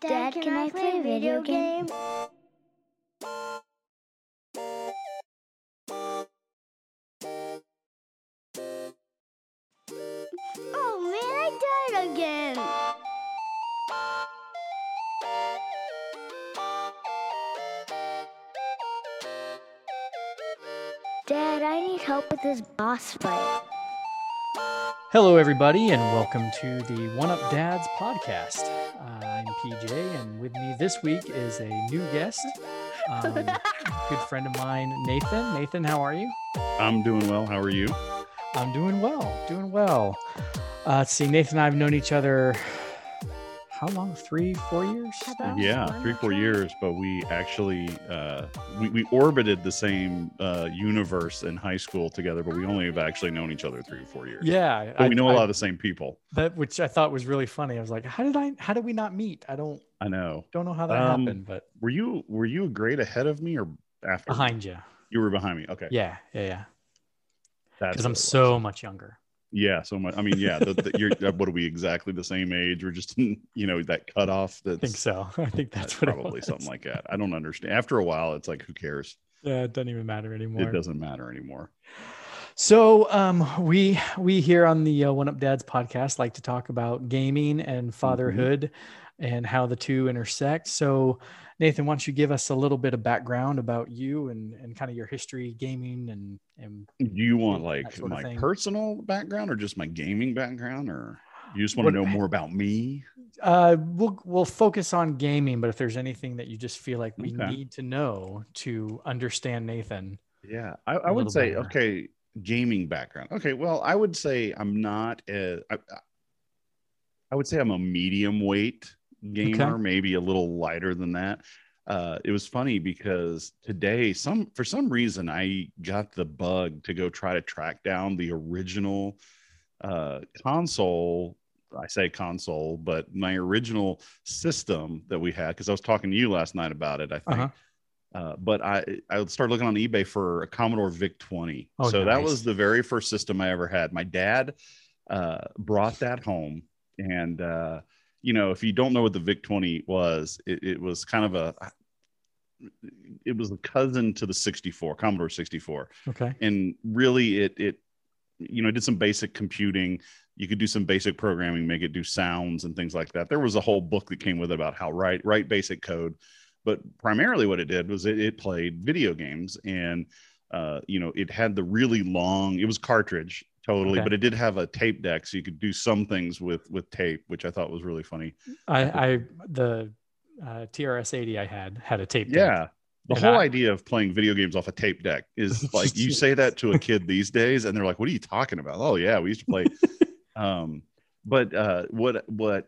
Dad, can I play a video game? Oh man, I died again. Dad, I need help with this boss fight. Hello, everybody, and welcome to the One Up Dads podcast. Uh, PJ, and with me this week is a new guest, um, good friend of mine, Nathan. Nathan, how are you? I'm doing well. How are you? I'm doing well, doing well. Uh, let's see, Nathan and I have known each other how long? Three, four years? About Yeah, one three, four time. years, but we actually uh, we, we orbited the same uh, universe in high school together, but we only have actually known each other three or four years. Yeah, but we know a a lot of the same people. that, which I thought was really funny. I was like, how did I? How did we not meet? I don't I know. don't know how that Um, happened, but Were you were you a grade ahead of me or after? behind you. You were behind me. Okay. Yeah, yeah, yeah. Because I'm it was. so much younger. Yeah so much. I mean, yeah. The, the, you're uh, what are we exactly the same age? We're just you know that cutoff. That's I think so. I think that's, what probably something like that. I don't understand. After a while, it's like who cares? Yeah, it doesn't even matter anymore. It doesn't matter anymore. So, um, we we here on the uh, One Up Dads podcast like to talk about gaming and fatherhood and how the two intersect. So, Nathan, why don't you give us a little bit of background about you and and kind of your history gaming and and Do you want like my personal background or just my gaming background or you just want What- to know more about me? uh, we'll we'll focus on gaming. But if there's anything that you just feel like we Okay. need to know to understand Nathan, Yeah, I, I would say better. okay, gaming background. Okay, well, I would say I'm not a, I, I would say I'm a medium weight gamer, maybe a little lighter than that. Uh, it was funny because today, some for some reason, I got the bug to go try to track down the original uh, console. I say console, but my original system that we had because I was talking to you last night about it. I think. Uh-huh. Uh, but I I started looking on eBay for a Commodore VIC 20. Oh, so that was the very first system I ever had. My dad uh, brought that home, and uh, you know, if you don't know what the VIC 20 was, it, it was kind of a it was a cousin to the 64 Commodore 64 okay, and really it it you know did some basic computing. You could do some basic programming make it do sounds and things like that. There was a whole book that came with it about how write write basic code. But primarily what it did was it, it played video games and uh, you know it had the really long it was cartridge totally Okay. but it did have a tape deck so you could do some things with with tape which i thought was really funny I I the uh, TRS eighty I had had a tape. deck. Yeah. The And whole I- idea of playing video games off a tape deck is like you say that to a kid these days, and they're like, "What are you talking about?" Oh yeah, we used to play. um, but uh, what what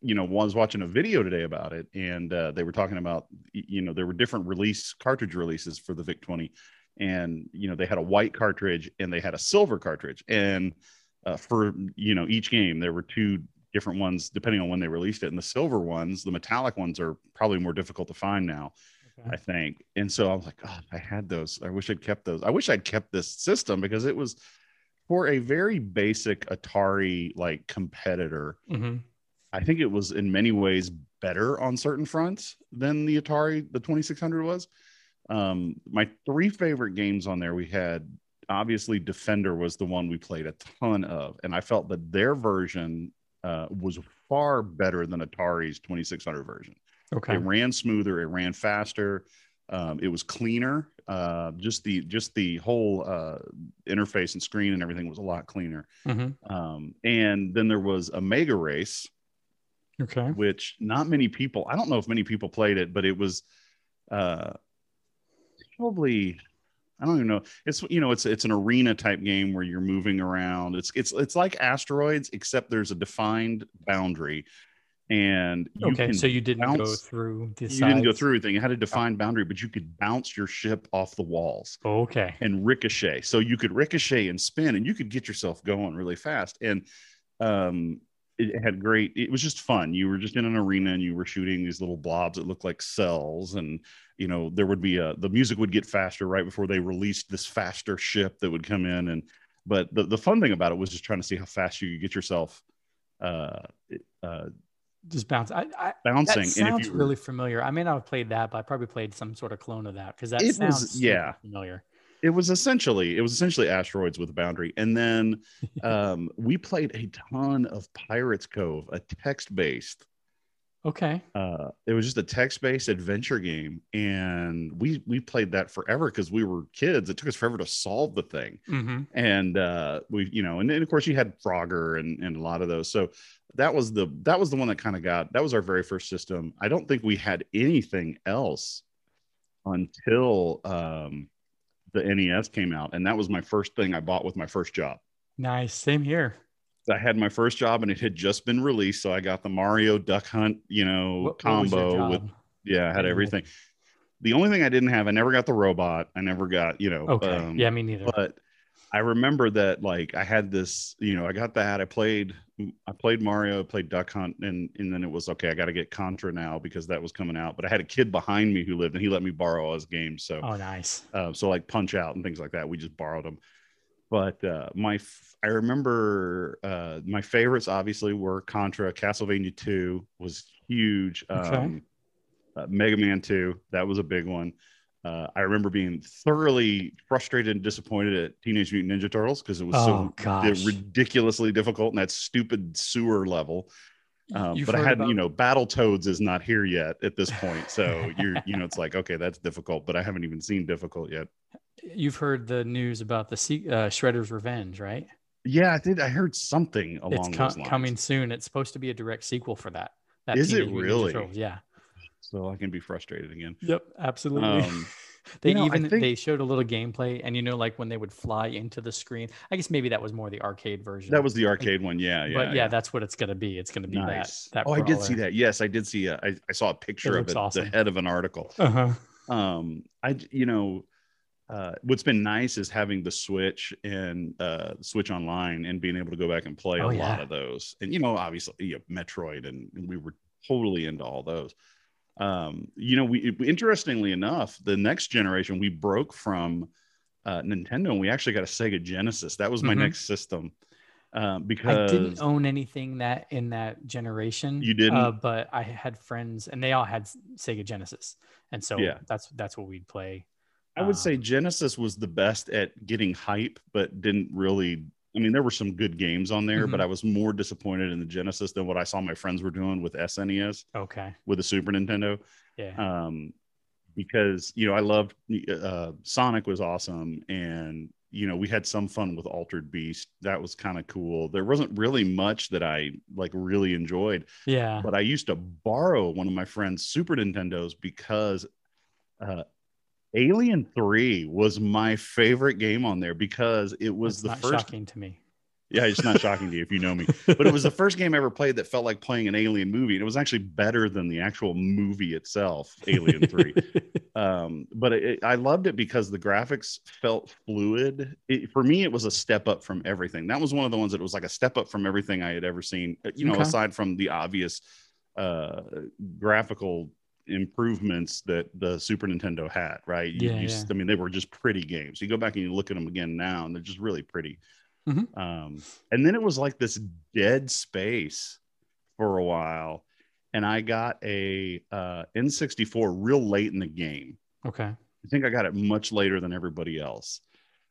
you know was watching a video today about it, and uh, they were talking about you know there were different release cartridge releases for the VIC twenty, and you know they had a white cartridge and they had a silver cartridge, and uh, for you know each game there were two different ones depending on when they released it, and the silver ones, the metallic ones, are probably more difficult to find now. Okay. I think. And so I was like, oh, I had those. I wish I'd kept those. I wish I'd kept this system because it was for a very basic Atari like competitor. Mhm. I think it was in many ways better on certain fronts than the Atari, the 2600 was. Um, my three favorite games on there we had obviously Defender was the one we played a ton of, and I felt that their version uh, was far better than Atari's 2600 version Okay. it ran smoother it ran faster um, it was cleaner uh, just the just the whole uh, interface and screen and everything was a lot cleaner Mhm. um, and then there was Omega Race Okay. which not many people i don't know if many people played it but it was uh, probably i don't even know it's you know it's it's an arena type game where you're moving around it's it's it's like asteroids except there's a defined boundary and you Okay. can So you didn't go through the you didn't go through anything. It had a defined boundary, but you could bounce your ship off the walls Okay. and ricochet. So you could ricochet and spin, and you could get yourself going really fast. And um, it had great. It was just fun. You were just in an arena and you were shooting these little blobs that looked like cells, and you know there would be a the music would get faster right before they released this faster ship that would come in. And but the the fun thing about it was just trying to see how fast you could get yourself uh, uh, Just bounce. I, I bouncing. that sounds and if you were- really familiar. I may not have played that, but I probably played some sort of clone of that because that It was- sounds yeah. familiar. It was essentially it was essentially asteroids with a boundary. And then um, we played a ton of pirates cove a text-based Okay. uh, it was just a text-based adventure game. And we we played that forever because we were kids. It took us forever to solve the thing. Mm-hmm. and uh we you know and then of course you had frogger and and a lot of those. So that was the that was the one that kind of got that was our very first system. I don't think we had anything else until um the nes came out and that was my first thing i bought with my first job Nice. Same here. i had my first job and it had just been released so i got the mario duck hunt you know What- what combo with yeah i had everything the only thing i didn't have i never got the robot i never got you know Okay. um, yeah, me neither. but I remember that like I had this, you know, I got that. I played, I played Mario, I played Duck Hunt, and and then it was okay. I got to get Contra now because that was coming out. But I had a kid behind me who lived, and he let me borrow all his games. So, oh, nice. uh, so like Punch Out and things like that, we just borrowed them. But uh, my, f- I remember uh, my favorites obviously were Contra, Castlevania Two was huge. Okay. Um, uh, Mega Man Two, that was a big one. Uh, I remember being thoroughly frustrated and disappointed at Teenage Mutant Ninja Turtles because it was Oh, so gosh. ridiculously difficult in that stupid sewer level. Um, but I had, about- you know, Battle Toads is not here yet at this point, so you're, you know, it's like okay, that's difficult, but I haven't even seen difficult yet. You've heard the news about the uh, Shredder's Revenge, right? Yeah, I did. I heard something along it's co- those lines. coming soon. It's supposed to be a direct sequel for that. that Is it Teenage Ninja really? Yeah. So I can be frustrated again. Yep. Absolutely. Um, they you know, even think- they showed a little gameplay, and you know, like when they would fly into the screen. I guess maybe that was more the arcade version. that was the arcade one. Yeah, yeah. but yeah, that's what it's gonna be. It's gonna be nice. that. that oh, I did see that. Yes, I did see. A, I, I saw a picture of it, awesome. the head of an article. Uh-huh. um i you know uh what's been nice is having the switch and uh switch online and being able to go back and play Oh, a yeah. lot of those and you know obviously you know, metroid and, and we were totally into all those um you know we interestingly enough the next generation we broke from uh nintendo and we actually got a sega genesis that was my Mhm. next system um because I didn't own anything that in that generation. You didn't? uh, but I had friends, and they all had Sega Genesis, and so Yeah. that's that's what we'd play. I would Um, say Genesis was the best at getting hype, but didn't really. I mean, there were some good games on there, but Mhm. I was more disappointed in the Genesis than what I saw my friends were doing with SNES Okay. with the Super Nintendo. Yeah. Um, because you know, I loved uh, Sonic was awesome, and you know, we had some fun with Altered Beast. That was kind of cool. There wasn't really much that I like really enjoyed, yeah. but I used to borrow one of my friend's Super Nintendos because uh, Alien 3 was my favorite game on there because it was That's the not first. shocking to me. Yeah, it's not shocking to you if you know me, but it was the first game I ever played that felt like playing an Alien movie. And it was actually better than the actual movie itself, Alien 3 um but it, i loved it because the graphics felt fluid it, for me it was a step up from everything that was one of the ones that was like a step up from everything i had ever seen uh, you know Okay. aside from the obvious uh graphical improvements that the super nintendo had right You- Yeah, you, yeah. i mean they were just pretty games you go back and you look at them again now and they're just really pretty Mhm. um and then it was like this dead space for a while and I got a uh, N64 real late in the game. okay. I think I got it much later than everybody else,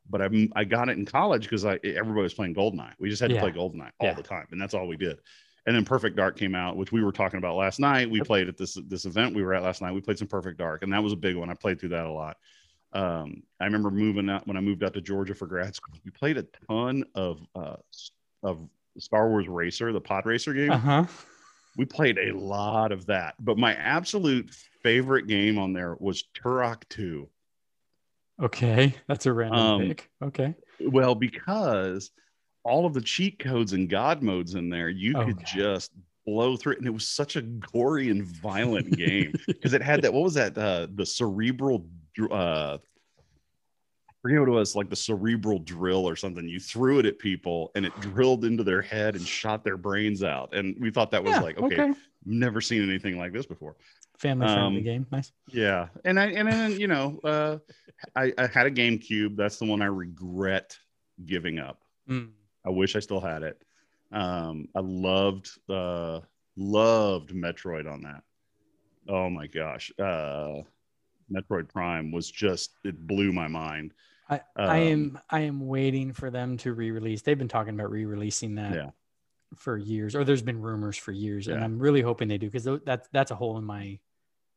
but I I got it in college because I everybody was playing Goldeneye. We just had to Yeah. play Goldeneye all the time, and that's all we did. And then Perfect Dark came out, which we were talking about last night. We played at this this event we were at last night. We played some Perfect Dark, and that was a big one. I played through that a lot. Um, I remember moving out when I moved out to Georgia for grad school. We played a ton of uh, of Star Wars Racer, the pod racer game Uh huh. we played a lot of that but my absolute favorite game on there was turok 2 Okay. That's a random Um, pick. Okay. well because all of the cheat codes and god modes in there you could Okay. just blow through it and it was such a gory and violent game because it had that what was that uh the cerebral uh I forget what it was like the cerebral drill or something you threw it at people and it drilled into their head and shot their brains out and we thought that was Yeah, like okay, never seen anything like this before Family friendly Um, game. Nice. Yeah, and I and then you know, uh, I, I had a GameCube. That's the one I regret giving up. Mm. I wish I still had it. Um, I loved uh, loved Metroid on that. Oh my gosh. Uh Metroid Prime was just it blew my mind. I, I Um, am I am waiting for them to re-release. They've been talking about re-releasing that Yeah. for years, or there's been rumors for years, and I'm really hoping they do because that's that's a hole in my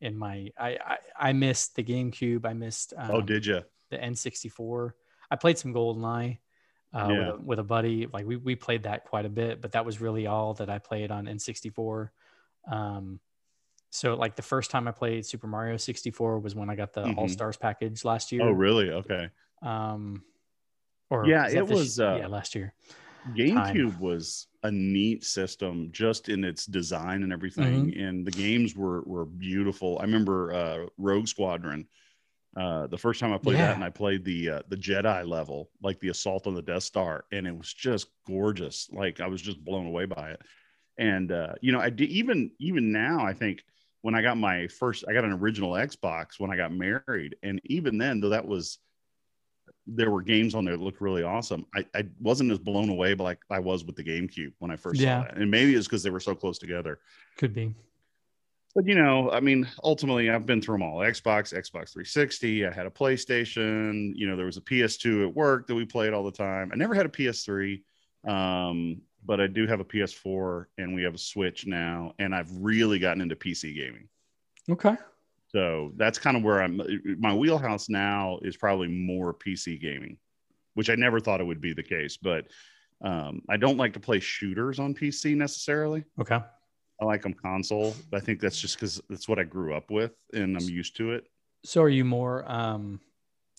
in my I I, I missed the GameCube. I missed um, oh, did you? the N64. I played some GoldenEye uh, Yeah. with, a, with a buddy. Like we, we played that quite a bit, but that was really all that I played on N64. Um, so like the first time I played Super Mario 64 was when I got the Mhm. All Stars package last year. Oh, really? Okay. Um, or Yeah, that it was, uh, yeah last year. GameCube was a neat system just in its design and everything, Mm-hmm. and the games were were beautiful. I remember uh, Rogue Squadron. Uh, the first time I played Yeah. that, and I played the uh, the Jedi level, like the assault on the Death Star, and it was just gorgeous. Like I was just blown away by it. And uh, you know, I did even even now. I think when I got my first, I got an original Xbox when I got married, and even then, though that was there were games on there that looked really awesome. I, I wasn't as blown away by like I was with the GameCube when I first Yeah. saw that. And maybe it's because they were so close together. Could be. But you know, I mean, ultimately I've been through them all. Xbox, Xbox 360, I had a PlayStation, you know, there was a PS2 at work that we played all the time. I never had a PS3. Um, but I do have a PS4 and we have a Switch now, and I've really gotten into PC gaming. Okay. So that's kind of where I'm. My wheelhouse now is probably more PC gaming, which I never thought it would be the case. But um, I don't like to play shooters on PC necessarily. Okay. I like them console. but I think that's just because that's what I grew up with and I'm used to it. So are you more, um,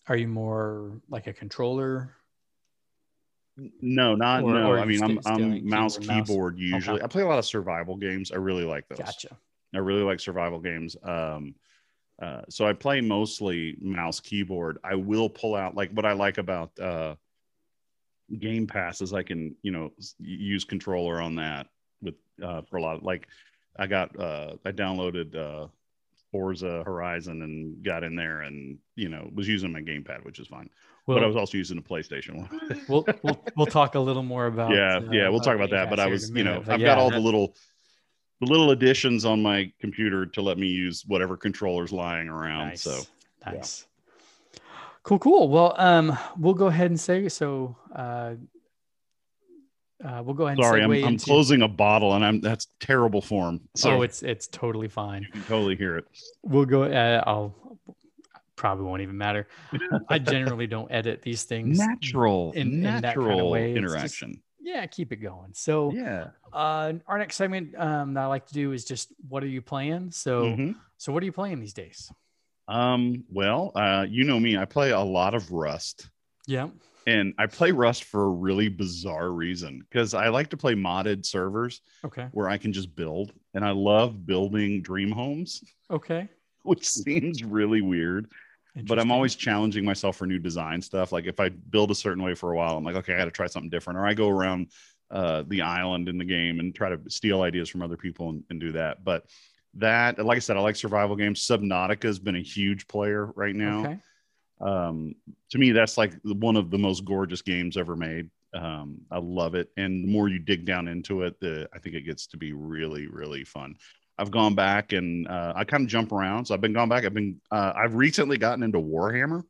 are you more like a controller? No, not Or- no. or I mean, I'm, stay- still like I'm mouse keyboard, mouse? usually. Okay. I play a lot of survival games. I really like those. Gotcha. I really like survival games. Um, uh, so I play mostly mouse keyboard. I will pull out like what I like about uh, Game Pass is I can you know use controller on that with uh, for a lot of like I got uh, I downloaded uh, Forza Horizon and got in there and you know was using my gamepad, which is fine. Well, but I was also using the PlayStation one. we'll, we'll, we'll talk a little more about, yeah, uh, yeah, we'll talk about that. But I was, you know, I've yeah, got all the little the little additions on my computer to let me use whatever controllers lying around. Nice. So yeah. nice. Cool, cool. Well, um, we'll go ahead and say so. Uh, uh, we'll go ahead and sorry, I'm, I'm into- closing a bottle and I'm that's terrible form. So Oh, it's it's totally fine. you can totally hear it. We'll go. Uh, I'll probably won't even matter. I generally don't edit these things. Natural, in- in kind of natural way. It's just- interaction. Yeah, keep it going. So, yeah. uh, our next segment um, that I like to do is just what are you playing? So, Mhm. so what are you playing these days? Um, well, uh, you know me, I play a lot of Rust. Yeah. And I play Rust for a really bizarre reason because I like to play modded servers Okay. where I can just build. And I love building dream homes, Okay. which seems really weird. But I'm always challenging myself for new design stuff. Like if I build a certain way for a while, I'm like, okay, I got to try something different. Or I go around uh, the island in the game and try to steal ideas from other people and, and do that. But that, like I said, I like survival games. Subnautica has been a huge player right now. Okay. Um, to me, that's like one of the most gorgeous games ever made. Um, I love it. And the more you dig down into it, the I think it gets to be really, really fun. I've gone back and uh, I kind of jump around. So I've been going back. I've been uh, I've recently gotten into Warhammer.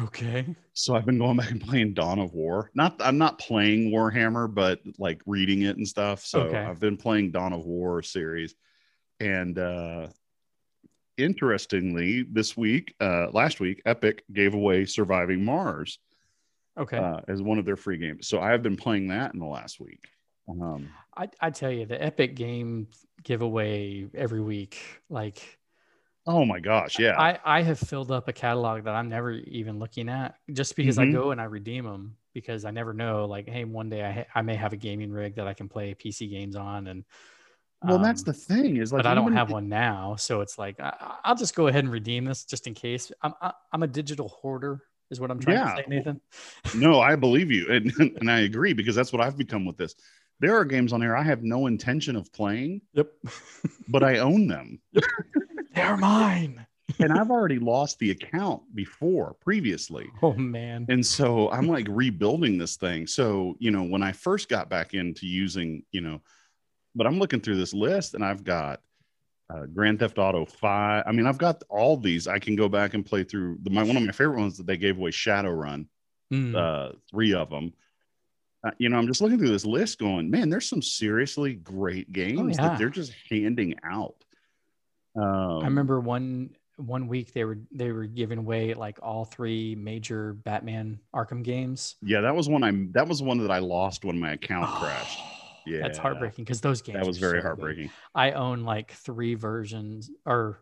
Okay. So I've been going back and playing Dawn of War. Not I'm not playing Warhammer, but like reading it and stuff. So Okay. I've been playing Dawn of War series. And uh interestingly, this week, uh last week, Epic gave away Surviving Mars Okay. uh, as one of their free games. So I have been playing that in the last week. Um I, I tell you, the Epic game giveaway every week, like oh my gosh, yeah. I, I have filled up a catalog that I'm never even looking at just because I Mhm. go and I redeem them because I never know. Like, hey, one day I, ha- I may have a gaming rig that I can play PC games on, and well, that's um, the thing is like but I don't have one now, so it's like I, I'll just go ahead and redeem this just in case. I'm I, I'm a digital hoarder, is what I'm trying Yeah. to say, Nathan. No, I believe you. And, and I agree because that's what I've become with this. There are games on here I have no intention of playing, Yep, but I own them. they're mine. and I've already lost the account before previously. Oh man. And so I'm like rebuilding this thing. So, you know, when I first got back into using, you know, but I'm looking through this list and I've got uh, Grand Theft Auto 5. I mean, I've got all these. I can go back and play through. The, my one of my favorite ones that they gave away Shadowrun, Mm. uh, three of them. Uh, you know, I'm just looking through this list, going, man, there's some seriously great games Oh, yeah. that they're just handing out. Um, I remember one one week they were they were giving away like all three major Batman Arkham games. Yeah, that was one. I'm. That was one that I lost when my account crashed. Yeah, That's heartbreaking because those games That was very so good. heartbreaking. I own like three versions, or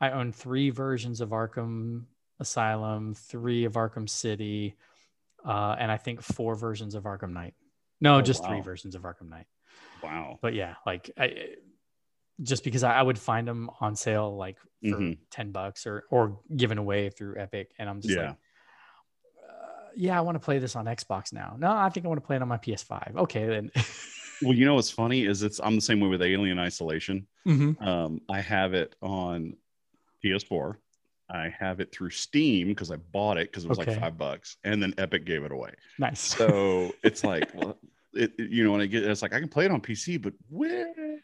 I own three versions of Arkham Asylum, three of Arkham City, uh, and I think four versions of Arkham Knight. No, Oh, just three versions of Arkham Knight. Wow. But yeah, like I, just because I, I would find them on sale like for Mhm. ten bucks or or given away through Epic, and I'm just Yeah. like. Uh, yeah, I want to play this on Xbox now. No, I think I want to play it on my PS5. Okay, then. Well, you know what's funny is it's I'm the same way with Alien Isolation. Mhm. Um, I have it on PS4. I have it through Steam because I bought it because it was Okay. like five bucks, and then Epic gave it away. Nice. So it's like, well, it, it- you know, when I get it's like I can play it on PC, but where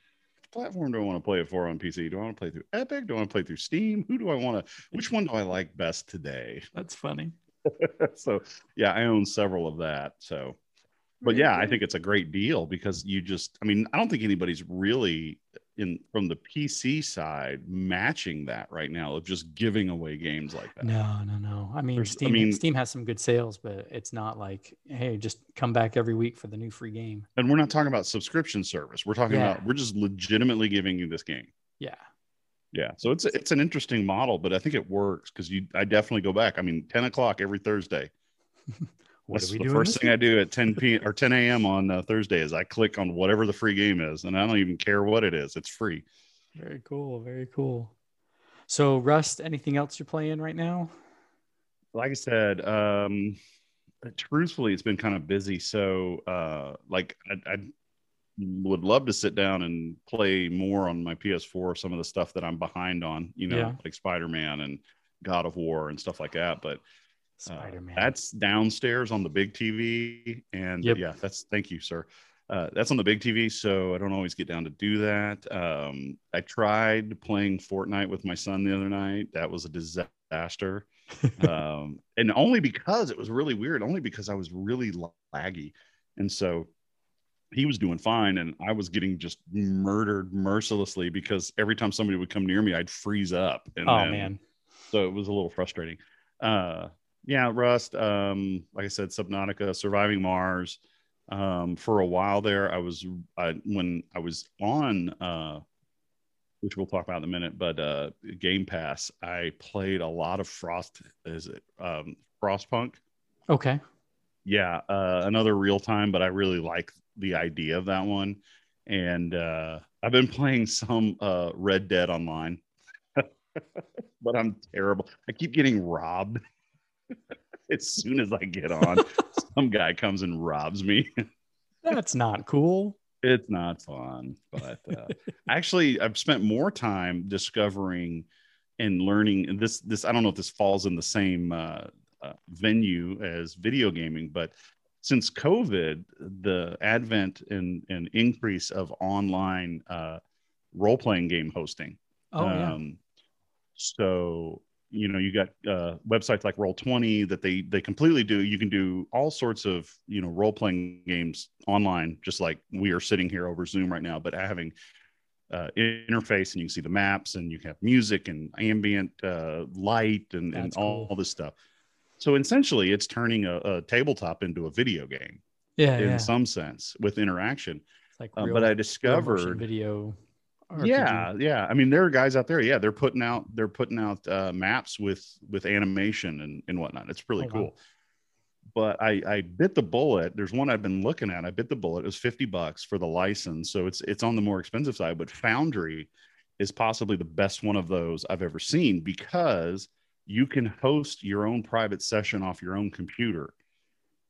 platform do I want to play it for on PC? Do I want to play through Epic? Do I want to play through Steam? Who do I want to? Which one do I like best today? That's funny. so yeah, I own several of that. So, but yeah, I mm-hmm. think it's a great deal because you just, I mean, I don't think anybody's really in from the PC side matching that right now of just giving away games like that. No, no, no. I mean, There's- I Steam mean- Steam has some good sales, but it's not like, hey, just come back every week for the new free game. And we're not talking about subscription service. We're talking Yeah. about we're just legitimately giving you this game. Yeah. Yeah, so it's it's an interesting model, but I think it works because you I definitely go back. I mean, ten o'clock every Thursday. What That's the first thing I do at 10 p or 10 a.m. on uh, Thursday is I click on whatever the free game is, and I don't even care what it is. It's free. Very cool. Very cool. So, Rust, anything else you're playing right now? Like I said, um, truthfully, it's been kind of busy. So, uh, like, I, I would love to sit down and play more on my PS4. Some of the stuff that I'm behind on, you know, Yeah. like Spider Man and God of War and stuff like that. But Spider Man. that's downstairs on the big TV, and Yep. yeah, that's thank you, sir. Uh, that's on the big TV, so I don't always get down to do that. Um, I tried playing Fortnite with my son the other night. That was a disaster, um, and only because it was really weird. Only because I was really laggy, and so he was doing fine, and I was getting just murdered mercilessly because every time somebody would come near me, I'd freeze up. And oh, then- man. so it was a little frustrating. Uh, yeah, Rust. Um, like I said, Subnautica, Surviving Mars. Um, for a while there, I was I, when I was on, uh, which we'll talk about in a minute, but uh, Game Pass. I played a lot of Frost. Is it um, Frostpunk? Okay. Yeah, uh, another real time, but I really like the idea of that one. And uh, I've been playing some uh, Red Dead Online, but I'm terrible. I keep getting robbed. as soon as I get on, some guy comes and robs me. That's not cool. it's not fun, but uh, actually, I've spent more time discovering and learning. And this, this, I don't know if this falls in the same uh, uh, venue as video gaming, but since COVID, the advent and, and increase of online uh, role playing game hosting. Oh, yeah. Um, so you know you got uh, websites like roll 20 that they they completely do you can do all sorts of you know role playing games online just like we are sitting here over zoom right now but having uh, interface and you can see the maps and you can have music and ambient uh, light and, and all, cool. this stuff so essentially it's turning a, a tabletop into a video game Yeah. in yeah. some sense with interaction It's like uh, real, but i discovered video. Yeah yeah. I mean there are guys out there yeah they're putting out they're putting out uh, maps with with animation and and whatnot. It's really Oh, wow. cool. But i i bit the bullet there's one i've been looking at i bit the bullet it was 50 bucks for the license. So it's it's on the more expensive side but foundry is possibly the best one of those i've ever seen because you can host your own private session off your own computer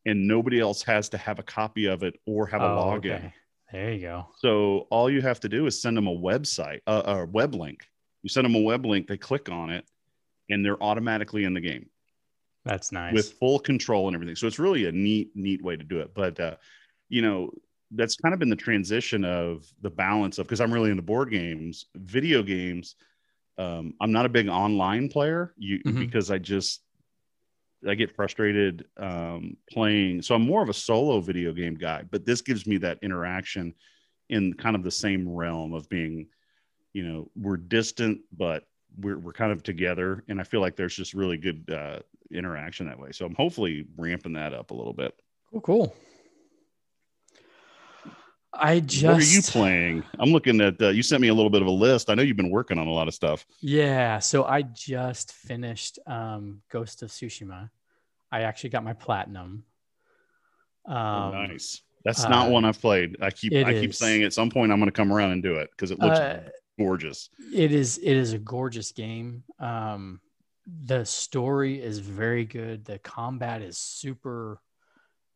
and nobody else has to have a copy of it or have a Oh, login. okay. There you go. so all you have to do is send them a website, uh, a web link. You send them a web link, they click on it, and they're automatically in the game That's nice. with full control and everything. So it's really a neat, neat way to do it. But uh, you know, that's kind of been the transition of the balance of because I'm really into board games, video games. Um, I'm not a big online player you, Mhm. because I just I get frustrated um, playing. So I'm more of a solo video game guy, but this gives me that interaction in kind of the same realm of being, you know, we're distant, but we're, we're kind of together. And I feel like there's just really good uh, interaction that way. So I'm hopefully ramping that up a little bit. Cool, cool. I just what are you playing? I'm looking at, uh, you sent me a little bit of a list. I know you've been working on a lot of stuff. Yeah, so I just finished um, Ghost of Tsushima. I actually got my platinum. Um, Oh, nice. That's not uh, one I've played. I keep I keep is. saying at some point I'm going to come around and do it because it looks uh, gorgeous. it is it is a gorgeous game. Um, the story is very good. The combat is super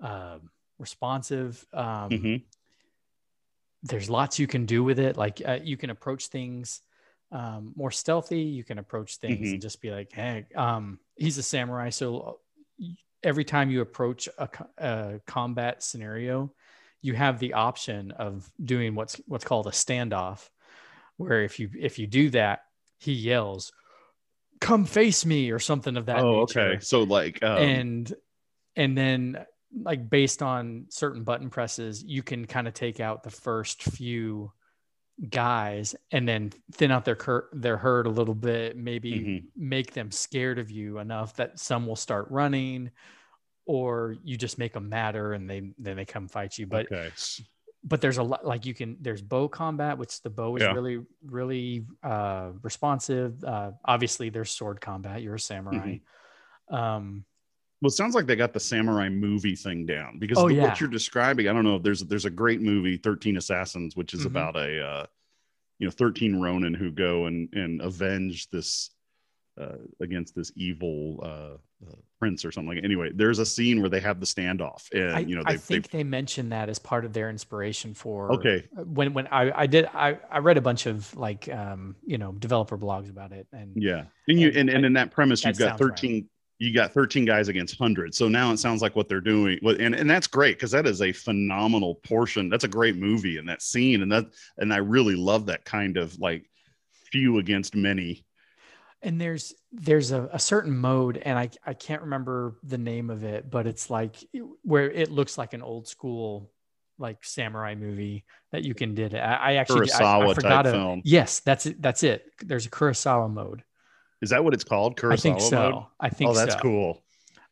uh, responsive. Um, Mhm. There's lots you can do with it. Like uh, you can approach things um, more stealthy. You can approach things Mhm. and just be like, "Hey, um, he's a samurai." So uh, every time you approach a, a combat scenario, you have the option of doing what's what's called a standoff, where if you if you do that, he yells, "Come face me" or something of that Oh, nature okay. So like, um, and and then like based on certain button presses you can kind of take out the first few guys and then thin out their cur- their herd a little bit maybe Mhm. make them scared of you enough that some will start running or you just make them madder and they then they come fight you but okay. but there's a lot like you can there's bow combat which the bow is Yeah. really really uh responsive uh obviously there's sword combat you're a samurai Mm-hmm. um Well, it sounds like they got the samurai movie thing down because Oh, the- yeah. what you're describing, I don't know if there's there's a great movie, Thirteen Assassins, which is Mhm. about a uh, you know 13 Ronin who go and and avenge this uh, against this evil uh, uh, prince or something like. Anyway, there's a scene where they have the standoff, and I, you know I think they mentioned that as part of their inspiration for okay, when when I, I did I, I read a bunch of like um you know developer blogs about it and yeah, and you And- and, and in that premise, that you've got sounds right. 13. You got 13 guys against hundreds. So now it sounds like what they're doing, and, and that's great because that is a phenomenal portion. That's a great movie and that scene, and that and I really love that kind of like few against many. and there's there's a, a certain mode and I I can't remember the name of it but it's like where it looks like an old school like samurai movie that you can did I, I actually I- I, forgot type a- film. yes that's it that's it there's a Kurosawa mode Is that what it's called? Kurosawa I think so mode? I think Oh, that's so. cool.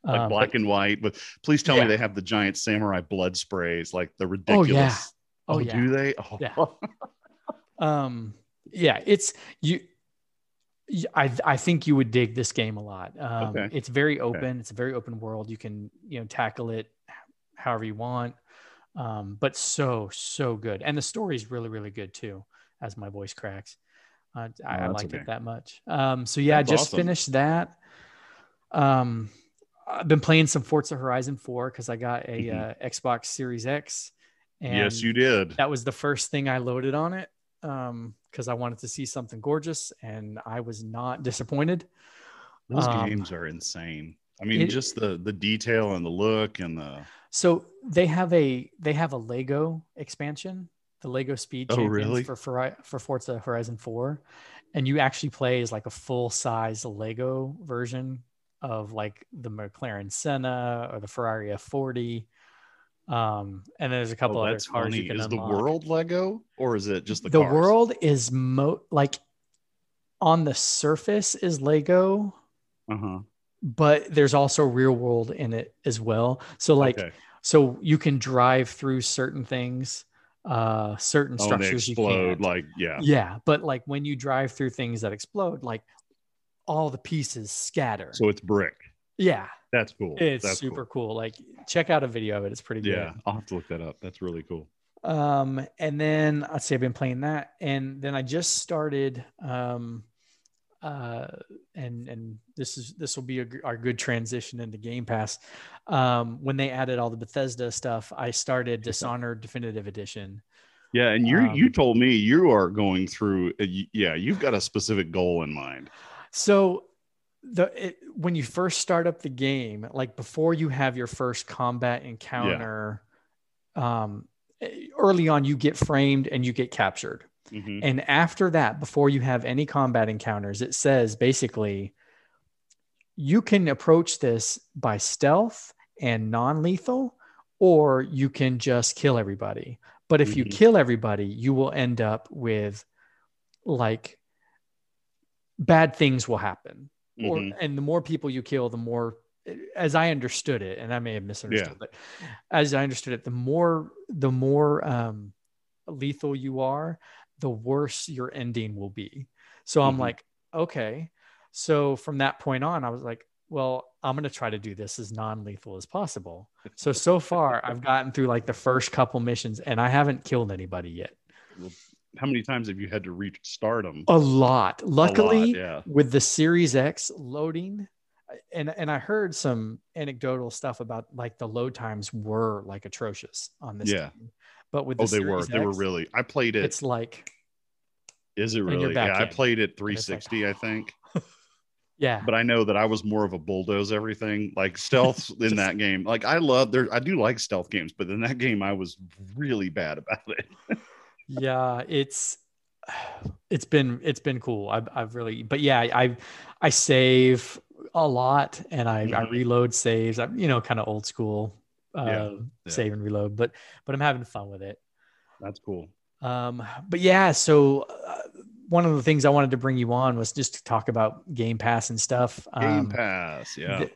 Like Um, black but- and white. But please tell Yeah. me they have the giant samurai blood sprays, like the ridiculous. Oh, ridiculous. yeah. Oh, yeah. do they? Oh, Yeah. um yeah it's you I, I think you would dig this game a lot. Um, Okay. It's very open. It's a very open world. You can you know tackle it however you want, um, but so so good. And the story is really really good too. As my voice cracks, I, I liked okay. it that much. Um, so yeah, I That's just awesome. finished that. Um, I've been playing some Forza Horizon 4 because I got a Mhm. uh, Xbox Series X. And yes, you did. that was the first thing I loaded on it um because I wanted to see something gorgeous and I was not disappointed. Those um, games are insane. I mean, it- just the the detail and the look and the So they have a they have a Lego expansion, the Lego Speed Oh, Champions really? for for for Forza Horizon 4 and you actually play as like a full size Lego version of like the McLaren Senna or the Ferrari F40. Um, and then there's a couple oh, other that's cars funny. you can Is unlock. the world Lego or is it just the the cars? world is mo like on the surface is Lego, Uh-huh. but there's also real world in it as well. So like okay. so you can drive through certain things, uh certain Oh, structures you explode. Like, yeah. yeah, but like when you drive through things that explode, like all the pieces scatter. So it's brick. yeah, That's cool. it's That's super cool. cool. Like check out a video of it. It's pretty good. Yeah, I'll have to look that up. That's really cool. Um, and then I'd say I've been playing that, and then I just started. Um, uh, and and this is this will be a, our good transition into Game Pass. Um, when they added all the Bethesda stuff, I started Dishonored Definitive Edition. Yeah, and you Um, you told me you are going through. Uh, yeah, you've got a specific goal in mind. So the it, when you first start up the game, like before you have your first combat encounter, um, eh, early on you get framed and you get captured. Mhm. And after that, before you have any combat encounters, it says basically you can approach this by stealth and non lethal, or you can just kill everybody. But if you Mhm. kill everybody, you will end up with like bad things will happen. Or, Mhm. and the more people you kill, the more, as I understood it, and I may have misunderstood, but as I understood it, the more, the more um, lethal you are, the worse your ending will be. So I'm Mhm. like, okay. So from that point on, I was like, well, I'm going to try to do this as non lethal as possible. So, so far, I've gotten through like the first couple missions and I haven't killed anybody yet. How many times have you had to reach stardom? A lot. A lot, Luckily, yeah. with the Series X loading, and and I heard some anecdotal stuff about like the load times were like atrocious on this Yeah. game. But with the Oh, they were. Series They were really. I played it. It's like Is it really? Yeah, I played it it's like- 360, I think. yeah, But I know that I was more of a bulldoze everything. Like stealth in Just- that game. Like I love there. I do like stealth games, but in that game, I was really bad about it. yeah it's it's been it's been cool i've, I've really but yeah i i save a lot and i i Mhm. reload saves i'm you know kind of old school uh Yeah, yeah. save and reload but but i'm having fun with it That's cool. um but yeah so uh, one of the things i wanted to bring you on was just to talk about game pass and stuff Game um, Pass. Yeah. th-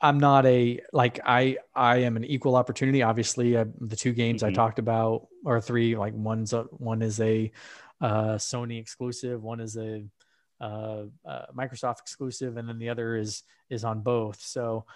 I'm not a like I I am an equal opportunity. Obviously, uh, the two games I Mhm. talked about are three. Like one's a, one is a uh, Sony exclusive, one is a uh, uh, Microsoft exclusive, and then the other is is on both. So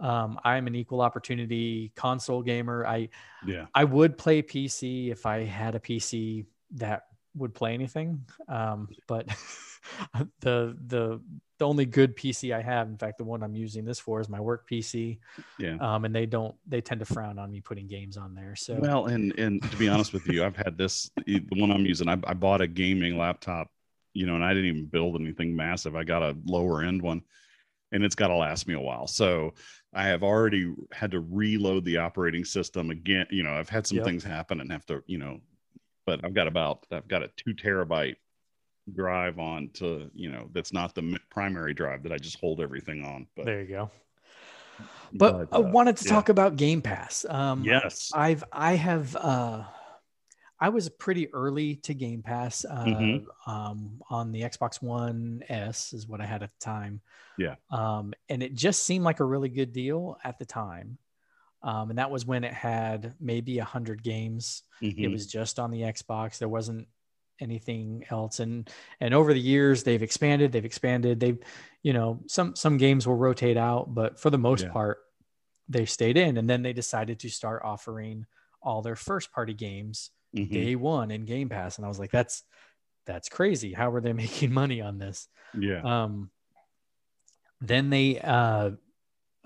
um, I'm an equal opportunity console gamer. I yeah. I would play PC if I had a PC that would play anything. Um, but the the the only good PC I have, in fact, the one I'm using this for is my work PC. Yeah. Um, and they don't they tend to frown on me putting games on there. So Well, and and to be honest with you, I've had this the one I'm using. I, I bought a gaming laptop, you know, and I didn't even build anything massive. I got a lower end one, and it's got to last me a while. So I have already had to reload the operating system again. You know, I've had some Yep. things happen and have to, you know, but I've got about I've got a two terabyte drive on to you know that's not the primary drive that I just hold everything on. But there you go. But, I uh, wanted to yeah. talk about Game Pass. Um, yes, I've I have uh I was pretty early to Game Pass uh, Mhm. um, on the Xbox One S is what I had at the time. Yeah. Um, and it just seemed like a really good deal at the time. Um, and that was when it had maybe a hundred games. It Mhm. was just on the Xbox. There wasn't anything else. And and over the years they've expanded, they've expanded. They've, you know, some some games will rotate out, but for the most Yeah. part, they stayed in. And then they decided to start offering all their first party games Mhm. day one in Game Pass. And I was like, that's that's crazy. How are they making money on this? yeah, Um, then they uh,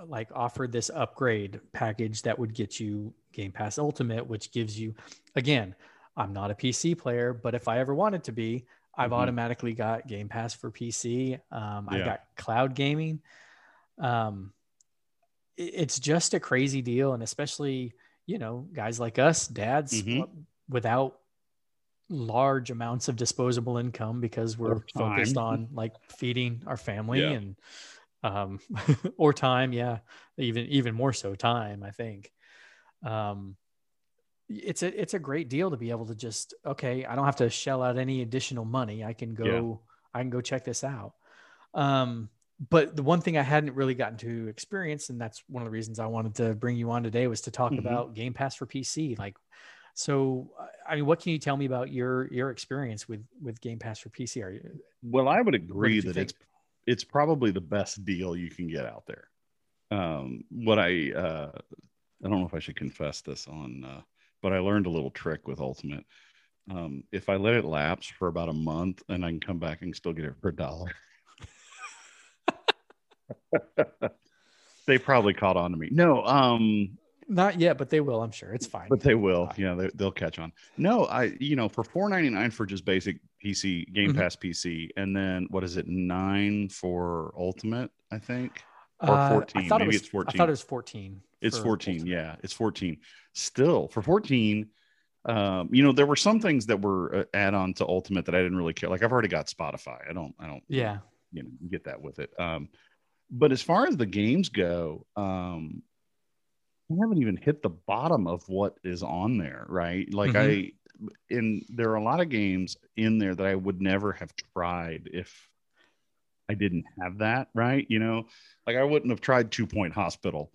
like offered this upgrade package that would get you Game Pass Ultimate, which gives you, again, I'm not a PC player, but if I ever wanted to be, I've Mhm. automatically got Game Pass for PC. Um, I've got cloud gaming. Um, it's just a crazy deal, and especially you know guys like us, dads, Mhm. Without large amounts of disposable income because we're Or focused on like feeding our family Yeah. and um or time yeah even even more so time i think. Um it's a it's a great deal to be able to just okay i don't have to shell out any additional money. I can go i can go check this out. Um but the one thing i hadn't really gotten to experience and that's one of the reasons i wanted to bring you on today was to talk Mhm. about game pass for pc like so i mean what can you tell me about your your experience with with game pass for pc are you Well, I would agree that think? it's it's probably the best deal you can get out there. Um, what I uh, I don't know if I should confess this on, uh, but I learned a little trick with Ultimate. Um, if I let it lapse for about a month, and I can come back and still get it for a dollar. they probably caught on to me. No, um, not yet but they will i'm sure it's fine but they will. Yeah, they, they'll catch on. No, I you know for four ninety nine for just basic PC Game Mhm. Pass PC, and then what is it nine for Ultimate? I think or Uh, I 14. thought it Maybe was, it's 14. I thought it was 14. it's 14. Ultimate. Yeah, it's fourteen. Still for fourteen, um, you know, there were some things that were uh, add on to Ultimate that I didn't really care. Like I've already got Spotify. I don't, I don't, Yeah. you know, get that with it. Um, but as far as the games go, um, I haven't even hit the bottom of what is on there, right? Like I, and there are a lot of games in there that I would never have tried if I didn't have that, right? You know, like I wouldn't have tried Two Point Hospital,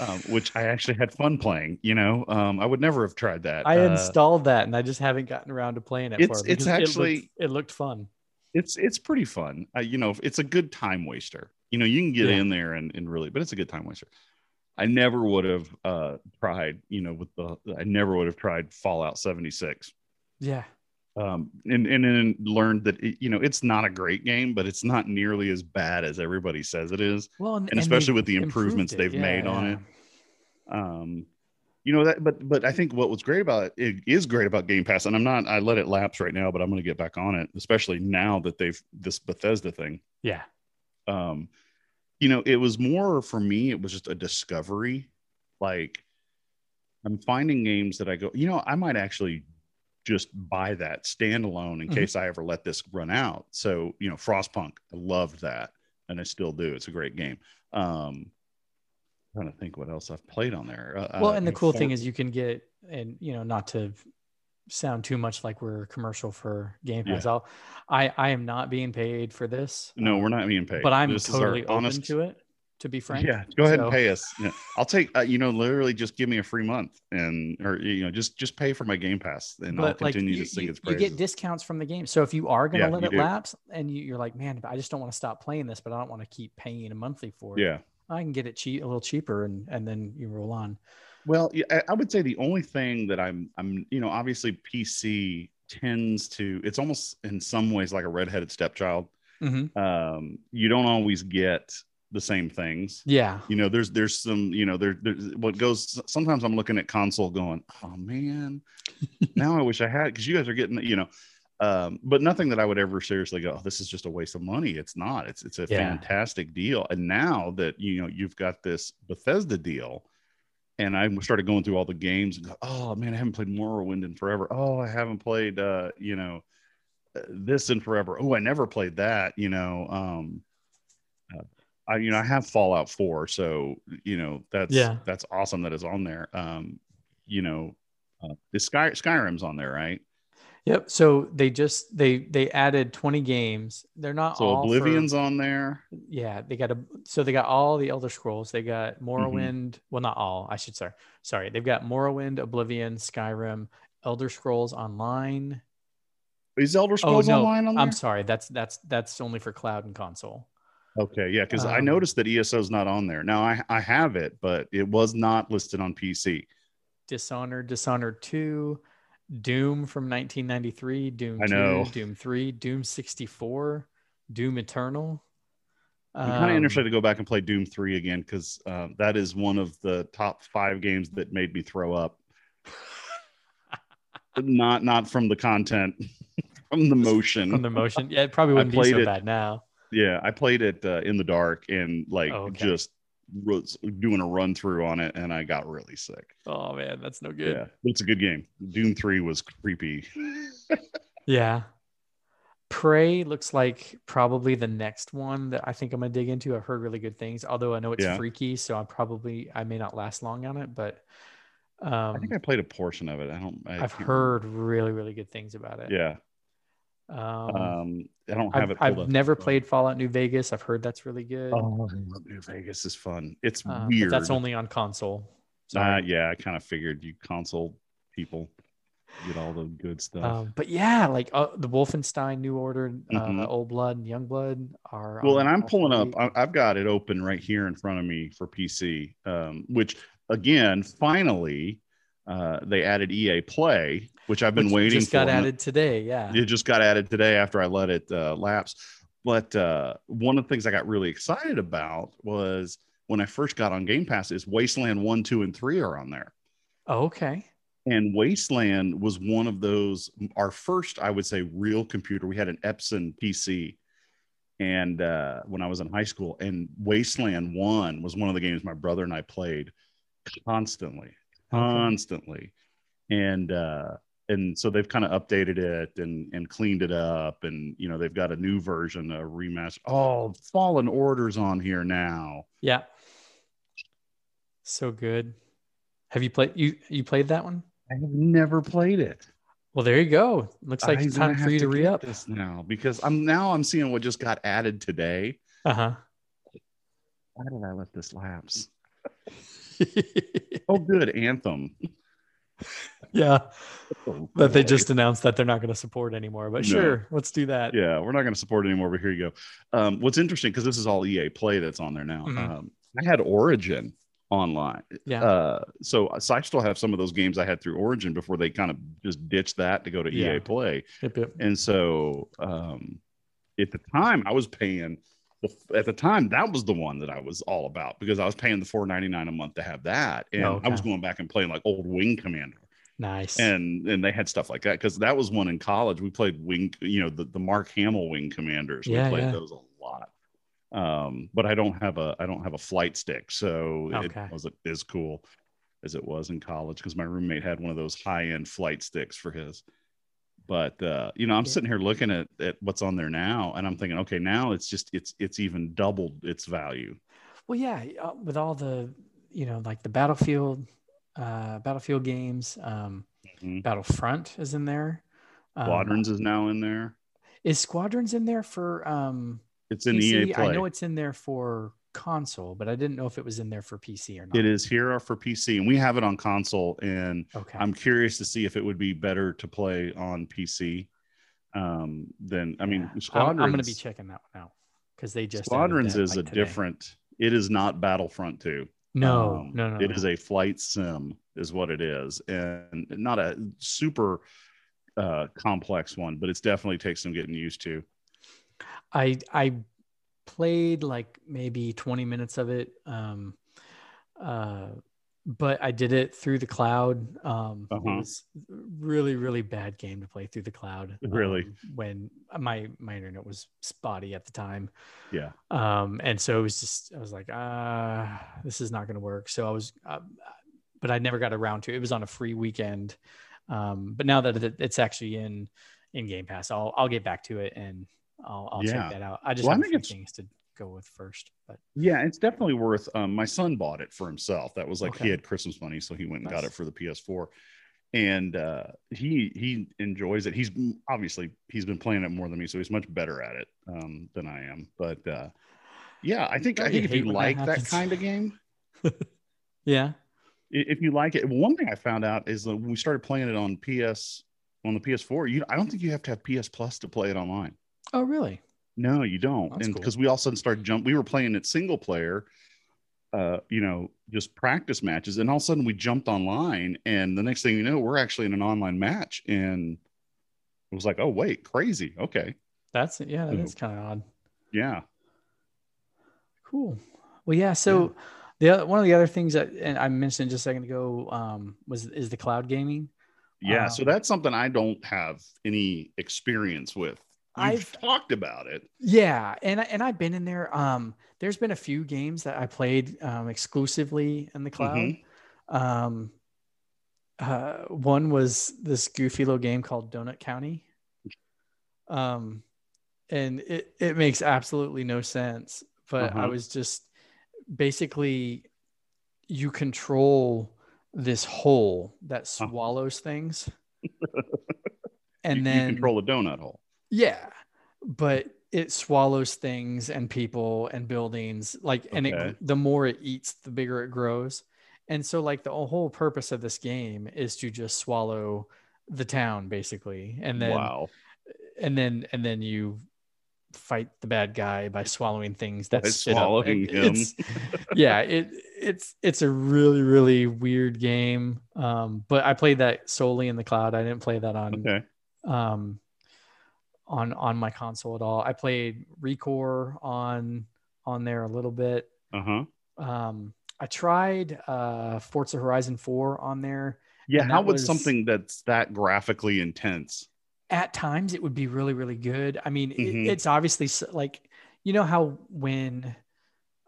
um, which I actually had fun playing. You know, um, I would never have tried that. I Uh, installed that and I just haven't gotten around to playing it. It's- for it's because it actually- looked, it looked fun. it's it's pretty fun. Uh, you know, it's a good time waster. You know, you can get Yeah. in there and, and really, but it's a good time waster. I never would have uh tried, you know, with the I never would have tried Fallout 76. Yeah. Um and and then learned that it, you know, it's not a great game, but it's not nearly as bad as everybody says it is. Well, And especially they've with the improvements they've Yeah, made on it. Um you know that but but I think what was great about it, it is great about Game Pass and I'm not I let it lapse right now, but I'm going to get back on it, especially now that they've this Bethesda thing Yeah. um you know it was more for me it was just a discovery. Like i'm finding games that i go you know i might actually just buy that standalone in Mhm. case i ever let this run out. So you know frostpunk i loved that and i still do it's a great game. Um I'm trying to think what else i've played on there. Uh, Well, uh, and the cool thing is you can get, and you know, not to sound too much like we're commercial for Game Pass. I'll, I I am not being paid for this. no we're not being paid But I'm This totally open honest to it. To be frank. Yeah, go ahead So- and pay us. Yeah. I'll take uh, you know literally just give me a free month and or you know just just pay for my Game Pass and I'll But like continue you, to sing you, its you get discounts from the game. So if you are going to Yeah, let it do. lapse and you, you're like, man, I just don't want to stop playing this, but I don't want to keep paying a monthly for it. yeah. I can get it cheap, a little cheaper, and and then you roll on. Well, I- I would say the only thing that I'm I'm you know obviously PC tends to it's almost in some ways like a redheaded stepchild. Mhm. Um, you don't always get the same things. Yeah. You know, there's there's some you know there there's what goes. Sometimes I'm looking at console going, oh man, now I wish I had because you guys are getting you know. Um, but nothing that I would ever seriously go. Oh, this is just a waste of money. It's not. It's it's a Yeah. fantastic deal. And now that you know you've got this Bethesda deal, and I started going through all the games and go, oh man, I haven't played Morrowind in forever. Oh, I haven't played uh, you know uh, this in forever. Oh, I never played that. You know, um, uh, I you know I have Fallout Four, so you know that's Yeah. that's awesome that it's on there. Um, you know, uh, the Sky Skyrim's on there, right? Yep. So they just they they added 20 games. They're not So all for- Oblivion's on there. yeah, they got a so they got all the Elder Scrolls. They got Mm-hmm. Morrowind. Well, not all. I should say. Sorry, they've got Morrowind, Oblivion, Skyrim, Elder Scrolls Online. Is Elder Oh Scrolls no, Online on there? I'm sorry. That's that's that's only for cloud and console. Okay, yeah, because I Um, noticed that ESO's not on there. Now I I have it, but it was not listed on PC. Dishonored, Dishonored 2, Doom from 1993, Doom I 2, know. Doom 3, Doom 64, Doom Eternal. I'm kind of Um, interested to go back and play Doom 3 again because uh, that is one of the top five games that made me throw up. not not from the content, from the motion. From the motion. Yeah, it probably wouldn't be so it- bad now. yeah, I played it uh, in the dark and like Oh, okay. just doing a run through on it, and I got really sick. Oh man, that's no good. Yeah, it's a good game. Doom 3 was creepy. Yeah. Prey looks like probably the next one that I think I'm gonna dig into. I've heard really good things, although I know it's Yeah. freaky, so I'm probably I may not last long on it, but um, I think I played a portion of it. I don't. I I've can't heard really really good things about it. remember. Um, Um, I don't have I've, it. I've never played Fallout New Vegas. I've heard that's really good. Oh, New Vegas is fun. It's Uh, weird. that's only on console. Uh, yeah, I kind of figured you console people get all the good stuff. Um, but yeah, like uh, the Wolfenstein New Order, uh, Mhm. Old Blood, and Young Blood are. well, and I'm pulling up. I- I've got it open right here in front of me for PC. Um, which again, finally, uh, they added EA Play, which I've been Which waiting just for. got added today. Yeah. It just got added today after I let it uh, lapse. But uh, one of the things I got really excited about was when I first got on Game Pass is Wasteland One, Two, and Three are on there. Oh, okay. and wasteland was one of those our first i would say real computer we had an epson pc and uh, when i was in high school and wasteland 1 was one of the games my brother and i played constantly constantly and uh, and so they've kind of updated it and and cleaned it up and you know they've got a new version a remaster oh fallen orders on here now Yeah. So good. Have you played you you played that one? i have never played it Well, there you go. Looks like it's time for you to get re up. this now because i'm now i'm seeing what just got added today Uh huh. why did i let this lapse oh good anthem yeah. But they just announced that they're not going to support anymore. But No. sure, let's do that. yeah we're not going to support anymore but here you go um, what's interesting because this is all ea play that's on there now Mhm. um, i had origin online Yeah. uh so, so i still have some of those games i had through origin before they kind of just ditched that to go to Yeah. ea play Yep, yep. and so um at the time i was paying at the time that was the one that i was all about because i was paying the 4.99 a month to have that and Oh, i was going back and playing like old wing commander Nice. and and they had stuff like that because that was one in college we played wing you know the, the mark hamill wing commanders we Yeah, played yeah. those a lot um but i don't have a i don't have a flight stick so Okay. it wasn't as cool as it was in college because my roommate had one of those high-end flight sticks for his but uh you know i'm Yeah. sitting here looking at, at what's on there now and i'm thinking okay now it's just it's it's even doubled its value Well, yeah, uh, with all the, you know, like the Battlefield, uh, Battlefield games, um, Mhm. Battlefront is in there. Um, squadrons is now in there is Squadrons in there for um, it's in PC? ea play I know it's in there for console, but I didn't know if it was in there for PC or not. It is here for PC, and we have it on console. And Okay. I'm curious to see if it would be better to play on PC um, than I mean, Yeah. I'm- Squadrons. I'm, going to be checking that one out because they just Squadrons that, is like, a today. different. It is not Battlefront 2. No, Um, no, no. It no. is a flight sim, is what it is, and not a super uh, complex one, but it's definitely takes some getting used to. I I played like maybe 20 minutes of it. Um, uh, but I did it through the cloud. Um, Uh-huh. It was really, really bad game to play through the cloud. Really? um, when my my internet was spotty at the time. Yeah, Um, and so it was just I was like, ah, this is not going to work. So I was, uh, but I never got around to it. It was on a free weekend. Um, but now that it's actually in in Game Pass, I'll I'll get back to it and I'll I'll Yeah. check that out. I just Well, I have a think it's- things to go with first, but yeah, it's definitely worth. Um, my son bought it for himself. That was like Okay. he had Christmas money, so he went and got it for the PS4. And uh, he he enjoys it. He's obviously he's been playing it more than me, so he's much better at it um, than I am. But uh, yeah, I think I Don't think if you when that like that kind of game, yeah, if you like it, one thing I found out is that when we started playing it on PS on the PS4, you I don't think you have to have PS Plus to play it online. oh really? No, you don't. That's and cool. because we all of a sudden started jump, we were playing it single player, uh, you know, just practice matches, and all of a sudden we jumped online, and the next thing you know, we're actually in an online match, and it was like, oh wait, crazy. Okay, That's yeah, that is kind of odd. yeah, Cool. Well, yeah. So the oth- one of the other things that and I mentioned just a second ago um, was is the cloud gaming. yeah. so Um, that's something I don't have any experience with. I've- talked about it. Yeah, and and I've been in there. Um, there's been a few games that I played um, exclusively in the cloud. Mm-hmm. Um, uh, one was this goofy little game called Donut County. Um, and it it makes absolutely no sense, but I Uh-huh. was just basically you control this hole that swallows things, and you, then you control a donut hole. Yeah, but it swallows things and people and buildings like and Okay. it the more it eats the bigger it grows. And so like the whole purpose of this game is to just swallow the town basically. And then wow, and then and then you fight the bad guy by swallowing things that By spit up. swallowing him. it's- yeah, it it's it's a really really weird game. Um, but I played that solely in the cloud. I didn't play that on okay, um on on my console at all. I played Recore on on there a little bit. uh huh. Um I tried uh Forza Horizon 4 on there. Yeah, how would was- something that's that graphically intense? At times it would be really really good. I mean, it- Mhm. it's obviously like you know how when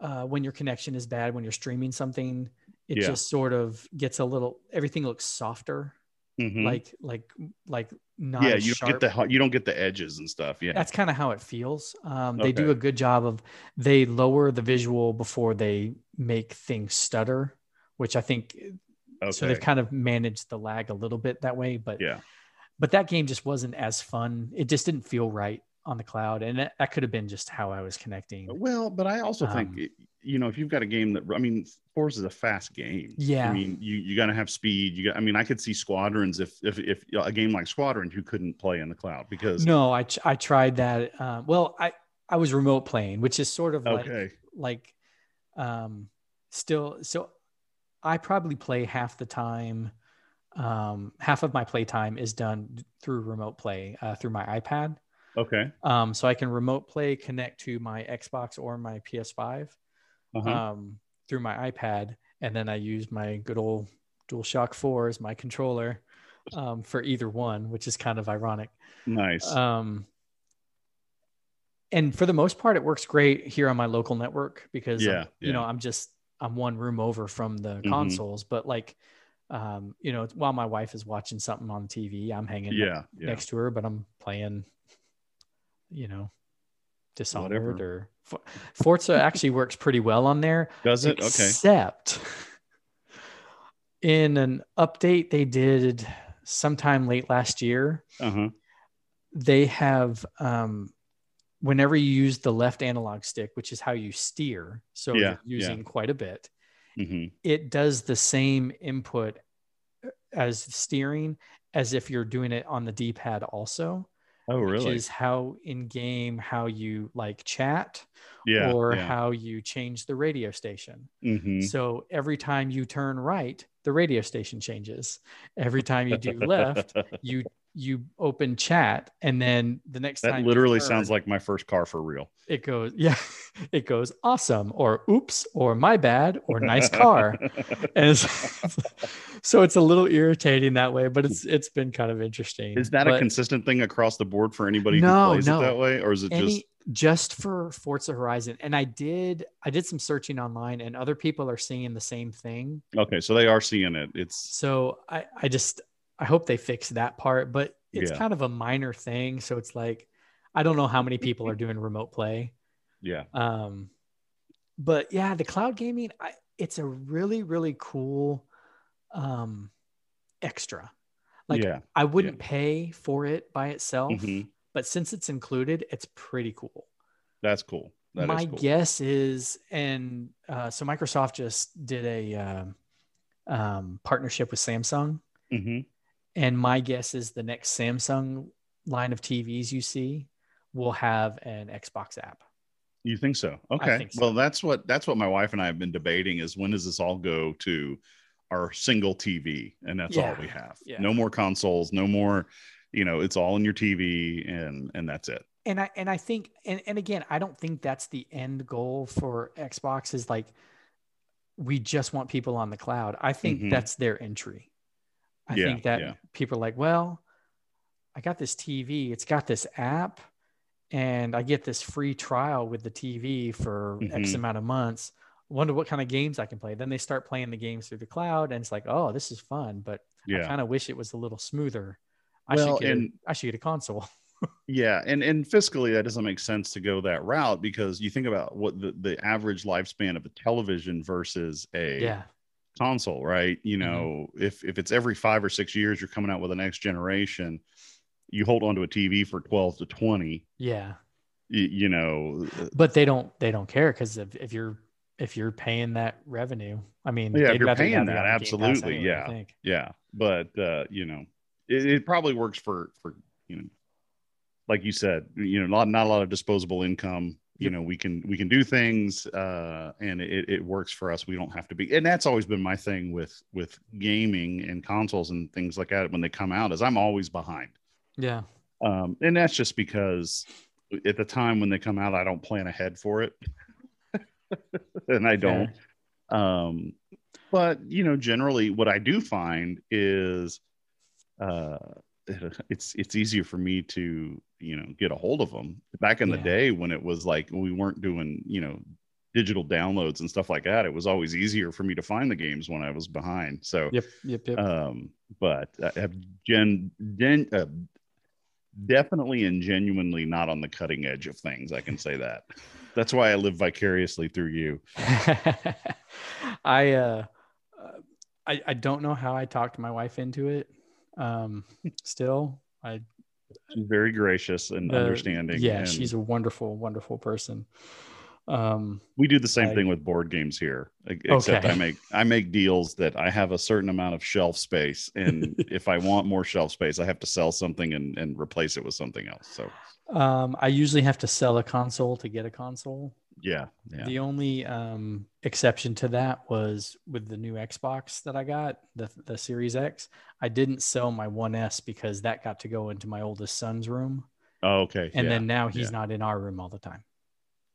uh when your connection is bad when you're streaming something, it Yeah. just sort of gets a little everything looks softer. Mhm. like like like not yeah, you sharp. don't get the you don't get the edges and stuff. Yeah. That's kind of how it feels. Um, they do a good job of they lower the visual before they make things stutter, which I think okay. so they've kind of managed the lag a little bit that way. But yeah. but that game just wasn't as fun. It just didn't feel right on the cloud, and that, that could have been just how I was connecting. Well, but I also Um, think you know if you've got a game that I mean, Forza is a fast game. Yeah. I mean, you you got to have speed. You got. I mean, I could see Squadrons if if if a game like Squadrons you couldn't play in the cloud because No, I I tried that. Uh, well, I I was remote playing, which is sort of like okay, like um still so i probably play half the time um half of my play time is done through remote play uh, through my ipad okay, um so i can remote play connect to my xbox or my ps5 uh-huh. um through my ipad and then i use my good old DualShock 4 as my controller um for either one which is kind of ironic nice. um, and for the most part, it works great here on my local network because Yeah, I'm- you know. I'm just I'm one room over from the Mhm. consoles. But like, um, you know, while my wife is watching something on TV, I'm hanging ne- yeah, yeah. next to her, but I'm playing, you know, Dishonored Whatever. or For- Forza actually works pretty well on there. Does it? Okay. Except in an update they did sometime late last year, Uh huh. they have um, whenever you use the left analog stick, which is how you steer, so Yeah, you're yeah. using quite a bit, hmm it does the same input as steering as if you're doing it on the D-pad also, Oh, which really? is how in game how you like chat yeah. or yeah. how you change the radio station. Mhm. So every time you turn right, the radio station changes. Every time you do left, you you open chat and then the next that time literally turn, sounds like my first car for real. it goes yeah it goes awesome or oops or my bad or nice car and it's, so it's a little irritating that way but it's it's been kind of interesting Is that a consistent thing across the board for anybody No, who plays no. it that way, or is it any just just for Forza Horizon and I did I did some searching online and other people are seeing the same thing okay? So they are seeing it. It's so I I just I hope they fix that part but it's Yeah. kind of a minor thing so it's like I don't know how many people are doing remote play yeah, um but yeah the cloud gaming I, it's a really really cool um extra like yeah. i wouldn't pay for it by itself Mhm. but since it's included it's pretty cool That's cool. That is my cool. guess is and uh, so microsoft just did a um, um, partnership with samsung Mhm. And my guess is the next samsung line of tvs you see will have an xbox app You think so? Okay. think so. Well, that's what that's what my wife and I have been debating is when does this all go to our single TV, and that's all we have. Yeah. No more consoles. No more. You know, it's all in your TV, and and that's it. and I and I think and, and again, I don't think that's the end goal for Xbox is like we just want people on the cloud. I think Mhm. that's their entry. I Yeah, think that yeah. people are like, well, I got this TV, it's got this app, and I get this free trial with the TV for X Mhm. amount of months. Wonder what kind of games I can play. Then they start playing the games through the cloud, and it's like, oh, this is fun, but I kind of wish it was a little smoother. I Well, should get and- a, I should get a console. Yeah, and and fiscally that doesn't make sense to go that route because you think about what the the average lifespan of a television versus a yeah. Console, right? You Mhm. know, if if it's every five or six years you're coming out with the next generation, you hold on to a TV for twelve to twenty. Yeah. You, you know, uh, but they don't they don't care because if, if you're if you're paying that revenue i mean Yeah, if you're paying that, on Game Pass absolutely, anyway, yeah. yeah. But uh, you know, it, it probably works for for you know, like you said, you know, not not a lot of disposable income. You know, we can we can do things, uh, and it, it works for us. We don't have to be, and that's always been my thing with with gaming and consoles and things like that. When they come out, is I'm always behind. yeah um, and that's just because at the time when they come out i don't plan ahead for it and i don't um, but you know generally what i do find is uh, it's it's easier for me to you know get a hold of them back in the day when it was like we weren't doing you know digital downloads and stuff like that it was always easier for me to find the games when i was behind so yep yep yep um but I have gen, gen uh, definitely and genuinely not on the cutting edge of things. I can say that. That's why I live vicariously through you. I uh I, I don't know how I talked my wife into it. Um still. I She's very gracious and the- understanding. Yeah, and she's a wonderful, wonderful person. Um we do the same I- thing with board games here, except Okay. I make I make deals that I have a certain amount of shelf space, and if I want more shelf space, I have to sell something and, and replace it with something else. So um I usually have to sell a console to get a console. Yeah, yeah. The only um, exception to that was with the new Xbox that I got, the the Series X. I didn't sell my One S because that got to go into my oldest son's room, Oh, okay. and yeah. then now he's yeah. not in our room all the time.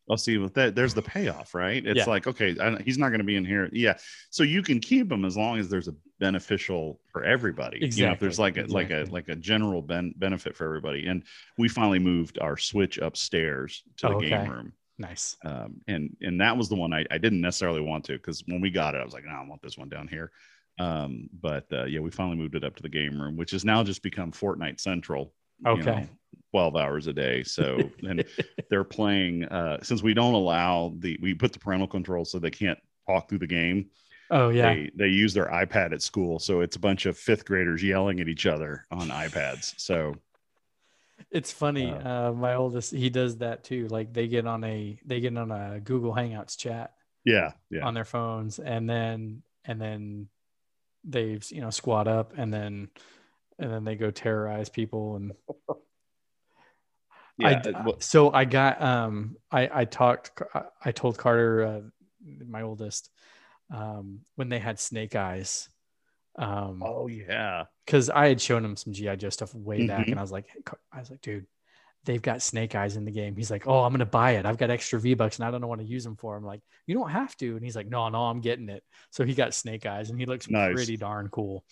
I'll see with that. There's the payoff, right? It's Yeah. like, okay, I, he's not going to be in here. Yeah. So you can keep him as long as there's a beneficial for everybody. You know, if there's like Exactly, a like a like a general ben- benefit for everybody. And we finally moved our switch upstairs to the Oh, game room. Nice. Um, and and that was the one I, I didn't necessarily want to because when we got it, I was like, no, I want this one down here. Um, but uh, yeah, we finally moved it up to the game room, which has now just become Fortnite Central. you Okay. know, 12 hours a day. So and they're playing uh since we don't allow the we put the parental control so they can't talk through the game. Oh yeah. They they use their iPad at school. So it's a bunch of fifth graders yelling at each other on iPads. So It's funny. Uh, Uh, my oldest, he does that too. Like they get on a they get on a Google Hangouts chat yeah, yeah. on their phones, and then and then they've you know squat up, and then and then they go terrorize people and yeah. I, well, so I got um I I talked I told Carter uh, my oldest um when they had snake eyes um oh yeah. Because I had shown him some GI Joe stuff way back Mhm. and I was like I was like dude they've got snake eyes in the game he's like oh I'm gonna buy it I've got extra V bucks and I don't know what to use them for I'm like you don't have to and he's like no no I'm getting it so he got snake eyes and he looks Nice. pretty darn cool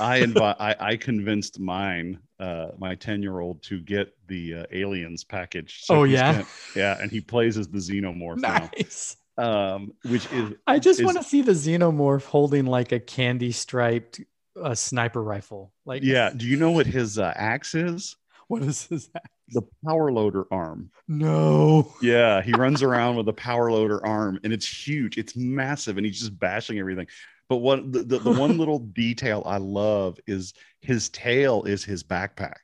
I invite I, I convinced mine, uh, my 10 year old to get the uh, aliens package. Oh, yeah? yeah, and he plays as the xenomorph nice now. Um, which is I just is- want to see the xenomorph holding like a candy striped uh, sniper rifle. Like, yeah. Do you know what his uh, axe is? what is his? The power loader arm. No. Yeah, he runs around with a power loader arm, and it's huge. It's massive, and he's just bashing everything. But what the, the, the one little detail I love is his tail is his backpack.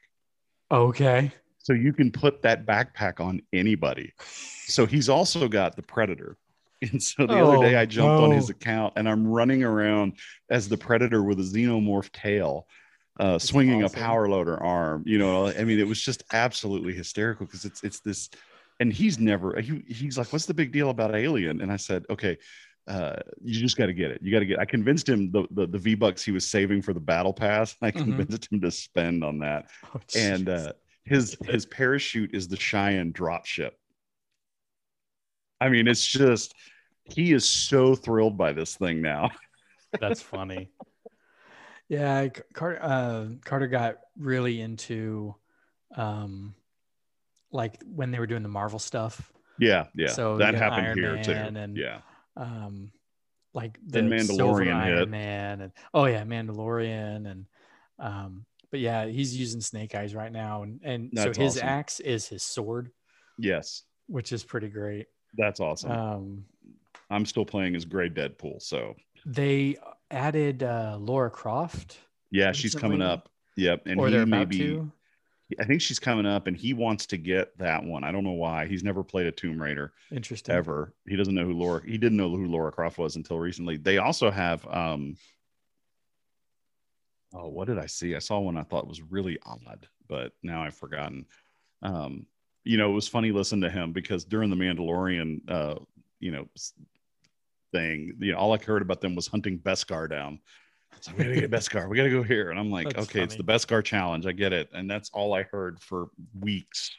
Okay. So you can put that backpack on anybody. So he's also got the predator. And so the other day Oh, I jumped on his account and I'm running around as the predator with a xenomorph tail, uh, swinging awesome. a power loader arm. You know, I mean, it was just absolutely hysterical because it's it's this, and he's never he, he's like, "What's the big deal about Alien?" And I said, "Okay." Uh, you just got to get it. You got to get. I convinced him the, the the V bucks he was saving for the battle pass. and I Mhm. convinced him to spend on that Oh, and uh, his his parachute is the Cheyenne dropship. I mean, it's just he is so thrilled by this thing now. that's funny. Yeah, Carter. Uh, Carter got really into, um, like when they were doing the Marvel stuff. Yeah, yeah. So that happened Iron here Man too. and- yeah, um like the Then Silver Mandalorian Iron hit. Man and oh yeah, Mandalorian and um but yeah, he's using snake eyes right now and and That's so his awesome. axe is his sword, yes, which is pretty great. That's awesome. Um I'm still playing as Gray Deadpool, so they added uh Laura Croft yeah, she's coming up. Yep, and or he they're may be. to. I think she's coming up, and he wants to get that one. I don't know why. He's never played a Tomb Raider. Interesting. ever. He doesn't know who Laura. He didn't know who Laura Croft was until recently. They also have. um Oh, what did I see? I saw one I thought was really odd, but now I've forgotten. Um, you know, it was funny listening to him because during the Mandalorian, uh, you know, thing, you know, all I heard about them was hunting Beskar down. So we gotta get Beskar. We gotta go here, and I'm like, That's okay, it's the funny. Beskar challenge. I get it, and that's all I heard for weeks.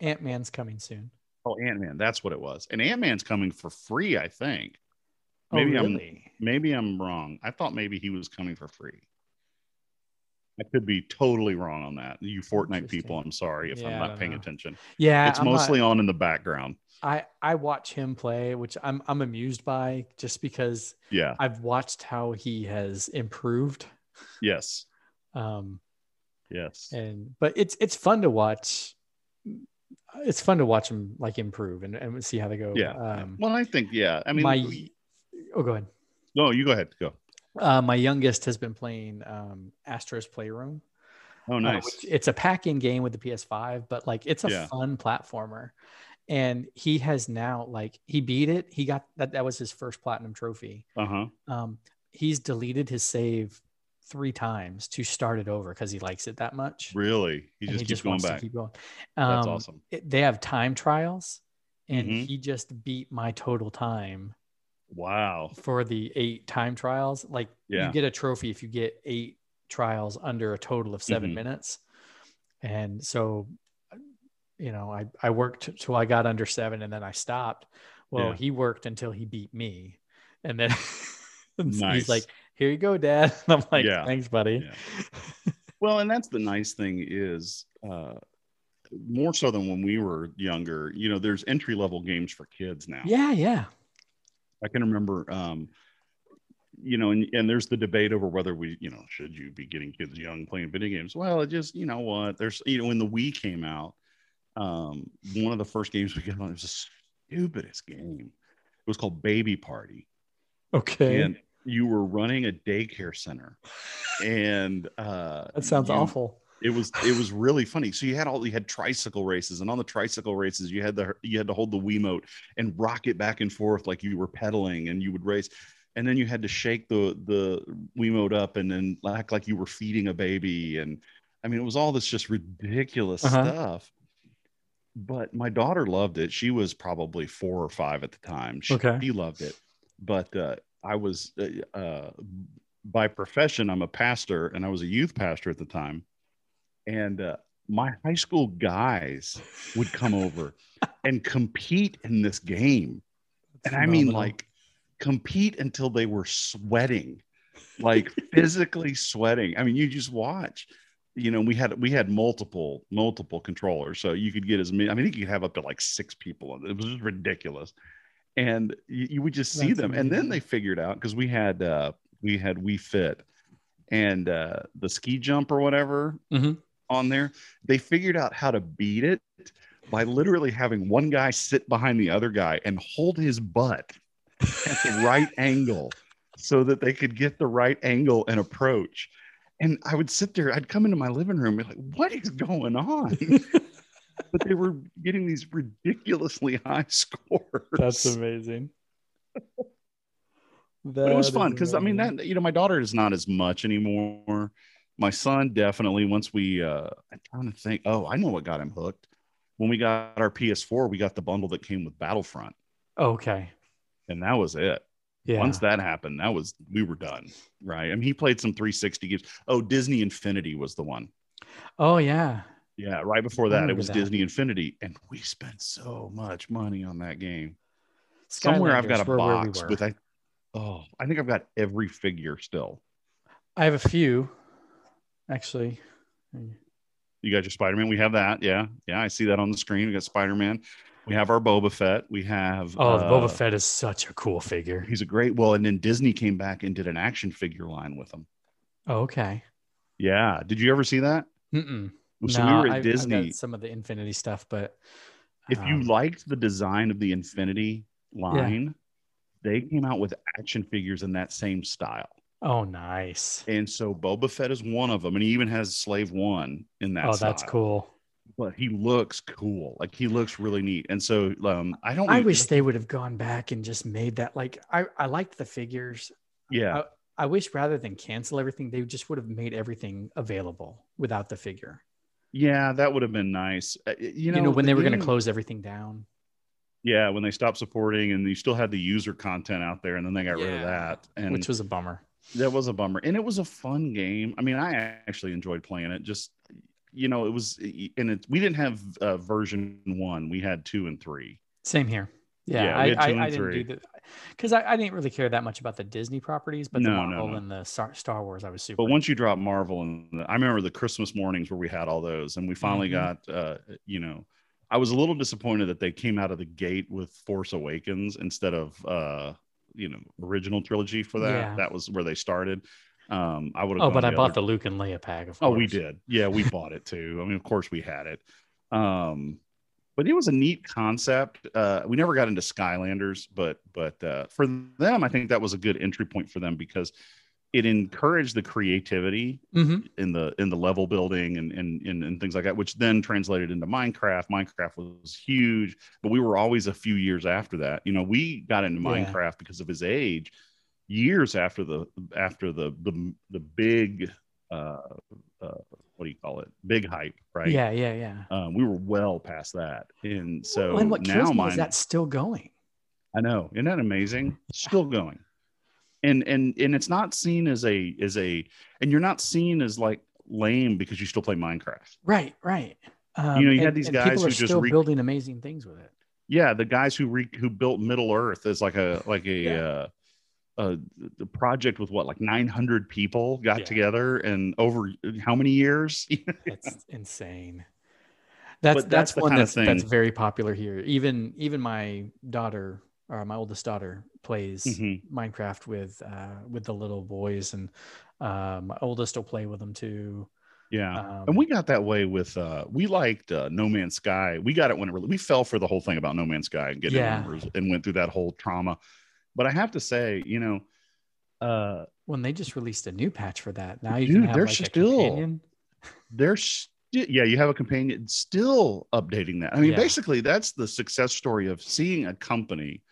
Ant Man's coming soon. Oh, Ant Man, that's what it was. And Ant Man's coming for free, I think. Oh, Maybe I'm maybe I'm wrong. I thought maybe he was coming for free. I could be totally wrong on that. You Fortnite people, I'm sorry if Yeah, I'm not paying know. attention. Yeah, it's I'm not- mostly on in the background. I I watch him play, which I'm I'm amused by, just because Yeah. I've watched how he has improved. Yes. Um, Yes. and but it's it's fun to watch. It's fun to watch them like improve and, and see how they go. Yeah. Um, well, I think yeah. I mean, my oh, go ahead. no, you go ahead. Go. Uh, my youngest has been playing um, Astro's Playroom. Oh, uh, nice. which- it's a pack-in game with the PS5, but like it's a Yeah. fun platformer. And he has now like he beat it. He got that that was his first platinum trophy. Uh huh. Um, he's deleted his save three times to start it over because he likes it that much. Really? He just keeps going wants to keep going. That's Um, awesome. it- they have time trials, and Mhm. he just beat my total time Wow. for the eight time trials. Like Yeah. you get a trophy if you get eight trials under a total of 7 Mhm. minutes. And so, you know, I, I worked till I got under seven and then I stopped. Well, Yeah. he worked until he beat me. And then he's like, here you go, dad. And I'm like, Yeah. thanks, buddy. Yeah. Well, and that's the nice thing is uh more so than when we were younger, you know, there's entry level games for kids now. Yeah. Yeah. I can remember um you know, and, and there's the debate over whether we, you know, should you be getting kids young playing video games? Well, it just, you know what, there's, you know, when the Wii came out, um, one of the first games we got on it was the stupidest game. It was called Baby Party. Okay. And you were running a daycare center. And uh that sounds you- awful. It was it was really funny. So you had all you had tricycle races, and on the tricycle races, you had the you had to hold the Wiimote and rock it back and forth like you were pedaling, and you would race. And then you had to shake the the Wiimote up and then act like you were feeding a baby. And I mean, it was all this just ridiculous Uh-huh. stuff. But my daughter loved it. She was probably four or five at the time. She, Okay. she loved it. But uh, I was uh, uh, by profession, I'm a pastor, and I was a youth pastor at the time and uh, my high school guys would come over and compete in this game. And i mean like compete until they were sweating like physically sweating. I mean you just watch. You know we had we had multiple multiple controllers so you could get as many i mean you could have up to like six people it. Was just ridiculous. And you, you would just see That's them. And then they figured out because we had uh we had Wii Fit and uh the ski jump or whatever Mhm. On there they figured out how to beat it by literally having one guy sit behind the other guy and hold his butt at the right angle so that they could get the right angle and approach and i would sit there i'd come into my living room and be like what is going on but they were getting these ridiculously high scores That's amazing. but it was fun because I mean that you know my daughter is not as much anymore. My son definitely once we uh I'm trying to think. Oh, I know what got him hooked. When we got our PS4, we got the bundle that came with Battlefront, Okay. and that was it. Yeah. Once that happened, that was we were done. Right. I mean, he played some 360 games. Oh, Disney Infinity was the one. oh yeah. Yeah, right before that, it was that. Disney Infinity, and we spent so much money on that game. Somewhere I've got a Skylanders where we box with I. Oh, I think I've got every figure still. I have a few, actually. You got your Spider Man. We have that. Yeah. Yeah. I see that on the screen. We got Spider Man. We have our Boba Fett. We have. Oh, the uh, Boba Fett is such a cool figure. He's a great. Well, and then Disney came back and did an action figure line with him. Oh, okay. Yeah. Did you ever see that? Mm-mm. So No, we were at I've- I've got Disney. some of the Infinity stuff, but if you um, liked the design of the Infinity line, they came out with action figures in that same style. Oh, nice. And so Boba Fett is one of them, and he even has Slave One in that. Oh, that's cool. But he looks cool. Like he looks really neat. And so um, I don't. I wish they would have gone back and just made that. Like, I I liked the figures. Yeah. I wish rather than cancel everything, they just would have made everything available without the figure. Yeah, that would have been nice. Uh, You You know, know, when the they were going to close everything down. Yeah, when they stopped supporting, and you still had the user content out there, and then they got rid of that, and which was a bummer. That was a bummer. And it was a fun game. I mean, I actually enjoyed playing it. Just you know, it was, and it. We didn't have uh, version one. We had two and three. Same here. Yeah, Yeah, I, I, I didn't three. do that because I, I didn't really care that much about the Disney properties, but the No, no, Marvel no. and the Star, Star Wars, I was super. But once you drop Marvel, and the, I remember the Christmas mornings where we had all those, and we finally Mhm. got, uh, you know, I was a little disappointed that they came out of the gate with Force Awakens instead of, uh, you know, original trilogy for that. Yeah. That was where they started. Um, I would. Have. Oh, but I bought the Luke and Leia pack. Of Oh, we did. Yeah, we bought it too. I mean, of course we had it. Um, but it was a neat concept. Uh, we never got into Skylanders, but but uh, for them, I think that was a good entry point for them because it encouraged the creativity Mhm. in the in the level building and and, and and things like that, which then translated into Minecraft. Minecraft was huge, but we were always a few years after that. You know, we got into Yeah. Minecraft because of his age, years after the after the the the big uh, uh what do you call it? Big hype, right? Yeah, yeah, yeah. Um, we were well past that, and so Well, and what now kills mine. is that's still going. I know, isn't that amazing? Still going, and and and it's not seen as a as a, and you're not seen as like lame because you still play Minecraft. Right, right. Um, You know, you had these guys who just still re- building amazing things with it. Yeah, the guys who re, who built Middle Earth is like a like a Yeah. uh, a, a project with what like 900 people got Yeah. together and over how many years? That's insane. That's that's that's, one that's that's very popular here. Even even my daughter or my oldest daughter plays Mhm. Minecraft with uh with the little boys and uh, my oldest will play with them too. Yeah. Um, and we got that way with uh we liked uh, No Man's Sky. We got it when it really we fell for the whole thing about No Man's Sky and getting Yeah. numbers and went through that whole trauma. But I have to say, you know, uh when they just released a new patch for that. Now you Dude, can have they're like a still- companion. they're sti- yeah, you have a companion still updating that. I mean, Yeah. basically that's the success story of seeing a company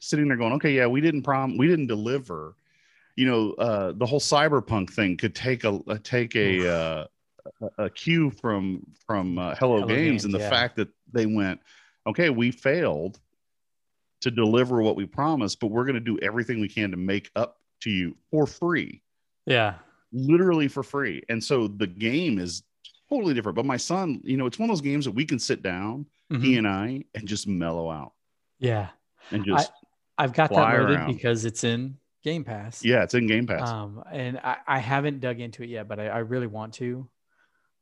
sitting there going, okay, yeah, we didn't prom we didn't deliver. You know, uh the whole cyberpunk thing could take a uh, take a uh a, a cue from from uh, Hello, Hello Games, Games, and the yeah. fact that they went, okay, we failed to deliver what we promised, but we're going to do everything we can to make up to you for free, Yeah. literally for free. And so the game is totally different. But my son, you know, it's one of those games that we can sit down, Mhm. he and I, and just mellow out Yeah. and just I've got that loaded around. because it's in Game Pass. yeah, it's in Game Pass. Um, and I, I haven't dug into it yet, but I, I really want to.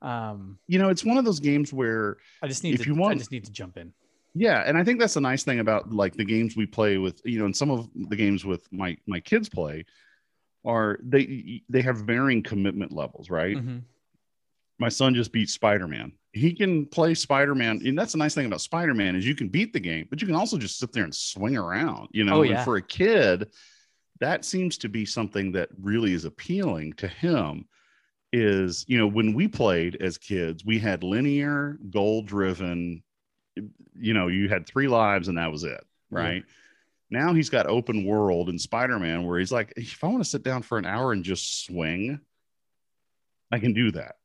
Um, you know, it's one of those games where I just need If to. you want- I just need to jump in. Yeah, and I think that's the nice thing about like the games we play with, you know, and some of the games with my my kids play are they they have varying commitment levels, right? Mhm. My son just beat Spider-Man. He can play Spider-Man, and that's the nice thing about Spider-Man is you can beat the game, but you can also just sit there and swing around, you know. Oh, And for a kid, that seems to be something that really is appealing to him. Is you know when we played as kids, we had linear, goal-driven. You know, you had three lives and that was it, Yeah. right? Now he's got open world in Spider-Man where he's like, if I want to sit down for an hour and just swing, I can do that.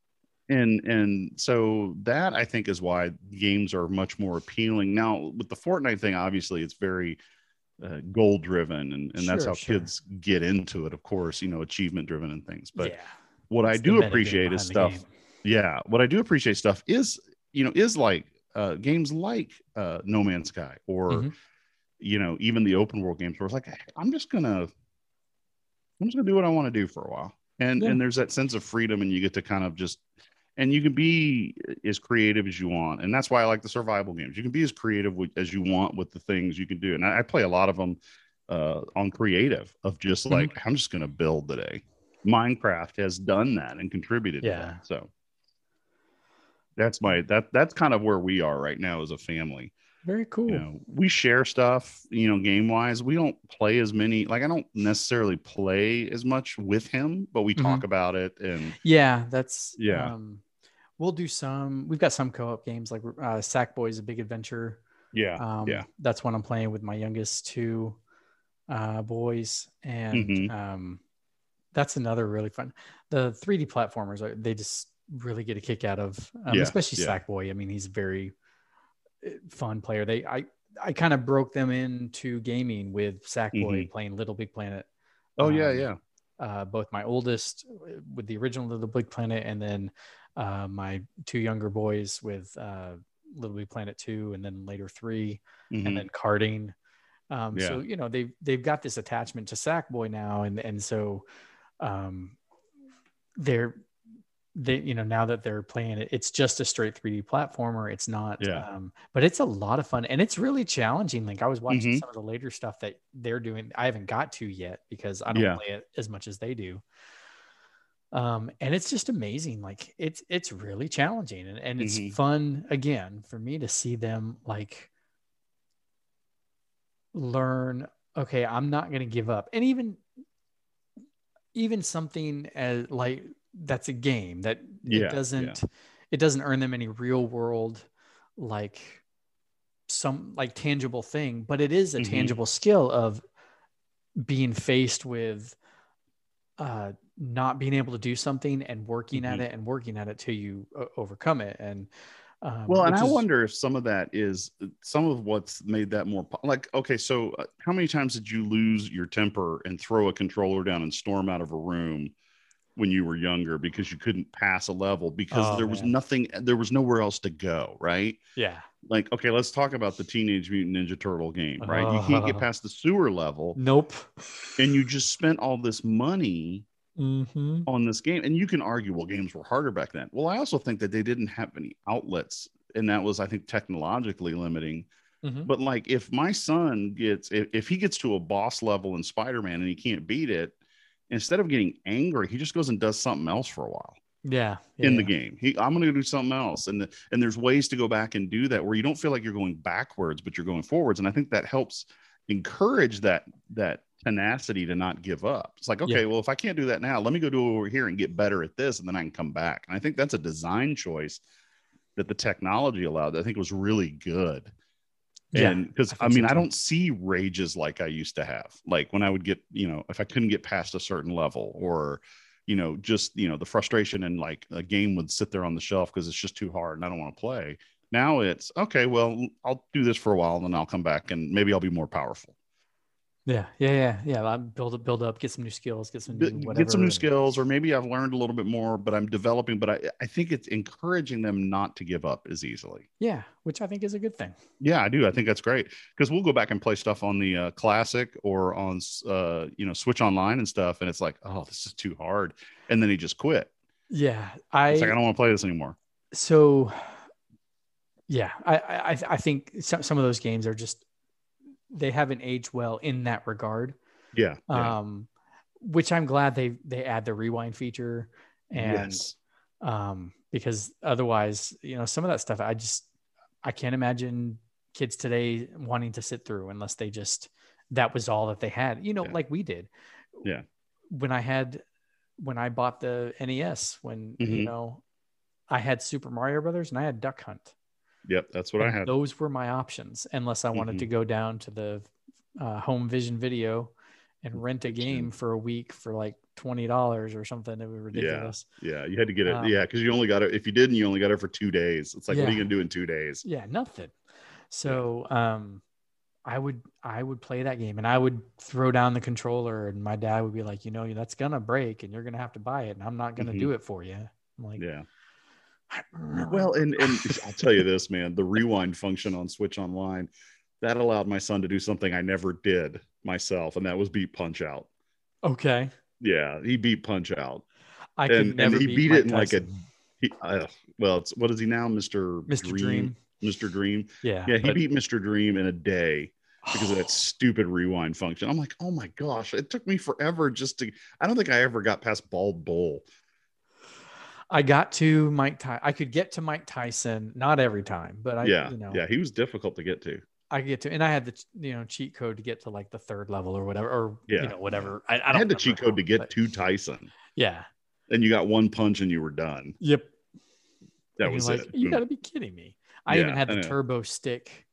And and so that I think is why games are much more appealing. Now with the Fortnite thing, obviously it's very uh, goal driven and, and that's how sure. kids get into it, of course, you know, achievement driven and things. But yeah, what I it's the do appreciate is stuff yeah what i do appreciate stuff is you know is like uh games like uh no man's sky or Mhm. you know even the open world games where it's like i'm just gonna i'm just gonna do what i want to do for a while and Yeah. and there's that sense of freedom and you get to kind of just and you can be as creative as you want and that's why i like the survival games you can be as creative with, as you want with the things you can do and i, I play a lot of them uh on creative of just Mhm. like i'm just gonna build today minecraft has done that and contributed to Yeah. that so that's my that that's kind of where we are right now as a family Very cool. you know we share stuff you know game wise we don't play as many like i don't necessarily play as much with him but we talk about it and Yeah, that's Yeah. Um, we'll do some. We've got some co-op games like uh, Sackboy is a big adventure. yeah Um, yeah that's when I'm playing with my youngest two uh, boys, and Mhm. um, that's another really fun. The 3D platformers, are, they just really get a kick out of, um, Yeah, especially yeah. Sackboy. I mean, he's very uh, fun player. They, I, I kind of broke them into gaming with Sackboy Mhm. playing Little Big Planet. oh yeah um, yeah uh, both my oldest with the original Little Big Planet, and then uh, my two younger boys with uh, Little Big Planet two, and then later 3 Mhm. and then karting. Um, So you know they've they've got this attachment to Sackboy now, and and so um, they're they you know now that they're playing it, it's just a straight 3D platformer. It's not, Yeah. um, but it's a lot of fun and it's really challenging. Like I was watching Mhm. some of the later stuff that they're doing. I haven't got to yet because I don't Yeah. play it as much as they do. Um, and it's just amazing. Like it's it's really challenging and, and it's Mhm. fun again for me to see them like learn, okay, I'm not gonna give up. And even even something as like that's a game that Yeah, it doesn't it doesn't earn them any real world like some like tangible thing but it is a Mhm. tangible skill of being faced with uh not being able to do something and working at Mhm. it and working at it till you uh, overcome it and um, Well, and I is- wonder if some of that is some of what's made that more like, okay, so uh, how many times did you lose your temper and throw a controller down and storm out of a room when you were younger because you couldn't pass a level because Oh, there was man. nothing, there was nowhere else to go, right? yeah Like, okay, let's talk about the Teenage Mutant Ninja Turtle game, right? You can't get Uh. past the sewer level nope and you just spent all this money hmm on this game and you can argue well games were harder back then well i also think that they didn't have any outlets and that was i think technologically limiting Mhm. but like if my son gets if, if he gets to a boss level in spider-man and he can't beat it instead of getting angry he just goes and does something else for a while yeah, in the game. He i'm going to do something else. And the, and there's ways to go back and do that where you don't feel like you're going backwards but you're going forwards. And i think that helps encourage that that tenacity to not give up. It's like okay Yeah. well if i can't do that now let me go do over here and get better at this and then i can come back. And i think that's a design choice that the technology allowed that i think was really good. Yeah, and because I I, mean i don't see rages like i used to have. Like when i would get you know if i couldn't get past a certain level or you know just you know the frustration and like a game would sit there on the shelf because it's just too hard and i don't want to play. Now it's okay well i'll do this for a while and then i'll come back and maybe i'll be more powerful yeah yeah yeah yeah I'll build up build up get some new skills get some new whatever get some new skills or maybe i've learned a little bit more but i'm developing but i, I think it's encouraging them not to give up as easily yeah which i think is a good thing Yeah, I do. I think that's great because we'll go back and play stuff on the uh, classic or on uh, you know Switch Online and stuff, and it's like, oh, this is too hard, and then he just quit. yeah i It's like I don't want to play this anymore. so yeah i i i think some, some of those games are just they haven't aged well in that regard Yeah, yeah. um which i'm glad they they add the rewind feature and yes. um because otherwise you know some of that stuff i just i can't imagine kids today wanting to sit through unless they just that was all that they had you know Yeah. like we did Yeah. when i had when i bought the nes when you Mhm. know i had super mario brothers and i had duck hunt Yep, that's what I had. those were my options unless i wanted to go down to the uh, home vision video and rent a game for a week for like $20 or something it was ridiculous Yeah, you had to get it. Um, yeah, because you only got it. If you didn't, you only got it for two days. It's like, what are you gonna do in two days? yeah nothing so um i would i would play that game and i would throw down the controller and my dad would be like you know that's gonna break and you're gonna have to buy it and i'm not gonna Mhm. do it for you i'm like Yeah. Well, and and I'll tell you this, man, the rewind function on Switch Online that allowed my son to do something I never did myself, and that was beat Punch Out. okay Yeah, he beat Punch Out. i could And- and never he beat, beat it in like a- He, uh, well, it's what is he now, Mister mr dream Mr. Dream. yeah Yeah, he but- beat Mr. Dream in a day because of that stupid rewind function. I'm like, oh my gosh, it took me forever just to. I don't think I ever got past Bald Bull. I got to Mike Ty- I could get to Mike Tyson, not every time, but I, yeah, you know, yeah, he was difficult to get to. I could get to, and I had the, you know, cheat code to get to like the third level or whatever, or, Yeah, you know, whatever. I, I, I, had the cheat code to get but- to Tyson, Yeah. and you got one punch and you were done. Yep. That And was like, it. You hmm. got to be kidding me. I even had the turbo stick.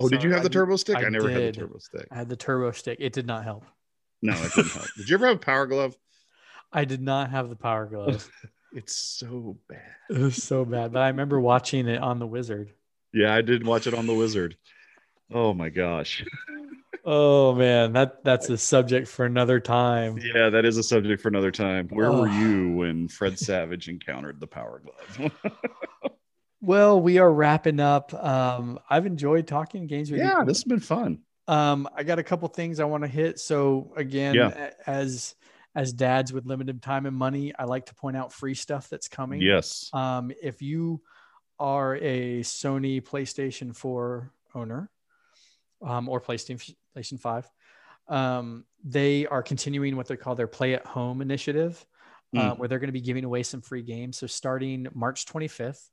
oh, did you have I the turbo stick? I, I never had the turbo stick. I had the turbo stick. It did not help. No, it didn't help. Did you ever have a power glove? I did not have the power glove. It's so bad. it was so bad, but I remember watching it on the Wizard. Yeah, I did watch it on the Wizard. Oh my gosh. Oh man, that that's a subject for another time. Yeah, that is a subject for another time. Where were Oh. you when Fred Savage encountered the power glove? Well, we are wrapping up. Um, I've enjoyed talking games with you. yeah, this has been fun. Um, I got a couple things I want to hit. So again, Yeah. as as dads with limited time and money, I like to point out free stuff that's coming. Yes. Um, if you are a Sony PlayStation 4 owner, um, or PlayStation PlayStation 5, um, they are continuing what they call their Play at Home initiative. uh, Mm. where they're going to be giving away some free games. So starting March 25th,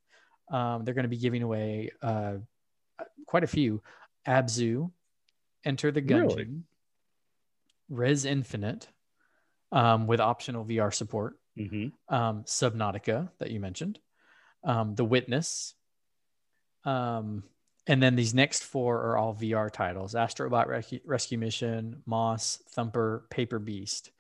um, they're going to be giving away uh, quite a few. Abzu, Enter the Gungeon, Really? Rez Infinite, um, with optional VR support, Mhm. um, Subnautica that you mentioned, um, The Witness, um, and then these next four are all VR titles: Astrobot Rescue, Rescue Mission, Moss, Thumper, Paper Beast.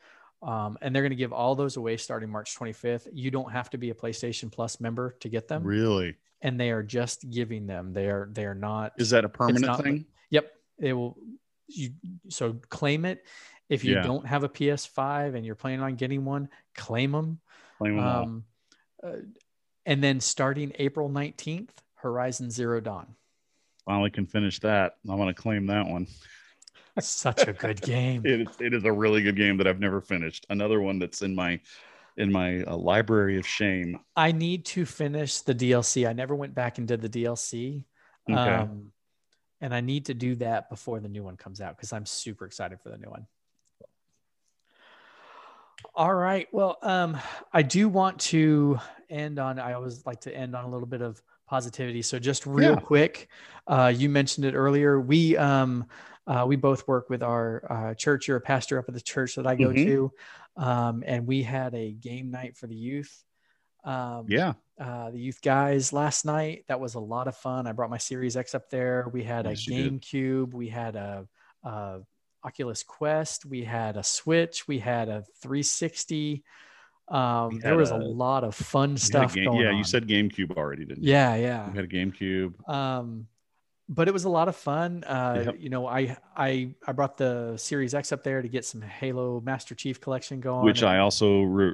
Um, and they're going to give all those away starting March 25th. You don't have to be a PlayStation Plus member to get them, Really? and they are just giving them. They are they are not. Is that a permanent not- thing? Yep, it will. You so claim it. If you Yeah. don't have a PS5 and you're planning on getting one, claim them. Claim them. Um, uh, and then starting April 19th, Horizon Zero Dawn. Finally can finish that. I want to claim that one. Such a good game. It is, it is a really good game that I've never finished. Another one that's in my in my uh, library of shame. I need to finish the DLC. I never went back and did the DLC. Okay. Um, and I need to do that before the new one comes out because I'm super excited for the new one. All right. Well, um, I do want to end on, I always like to end on a little bit of positivity. So just real Yeah. quick, uh, you mentioned it earlier. We, um, uh, we both work with our uh, church. You're a pastor up at the church that I go Mhm. to. Um, and we had a game night for the youth. Um, yeah. uh, the youth guys last night. That was a lot of fun. I brought my Series X up there. We had Yes, a. GameCube. We had a, a Oculus Quest. We had a Switch. We had a 360. Um, there was a, a- lot of fun You had a stuff game- going yeah, on. you said GameCube already, didn't you? yeah, yeah. We had a GameCube. Um, but it was a lot of fun. Uh, Yep. You know, I I I brought the Series X up there to get some Halo Master Chief Collection going. which and- I also re-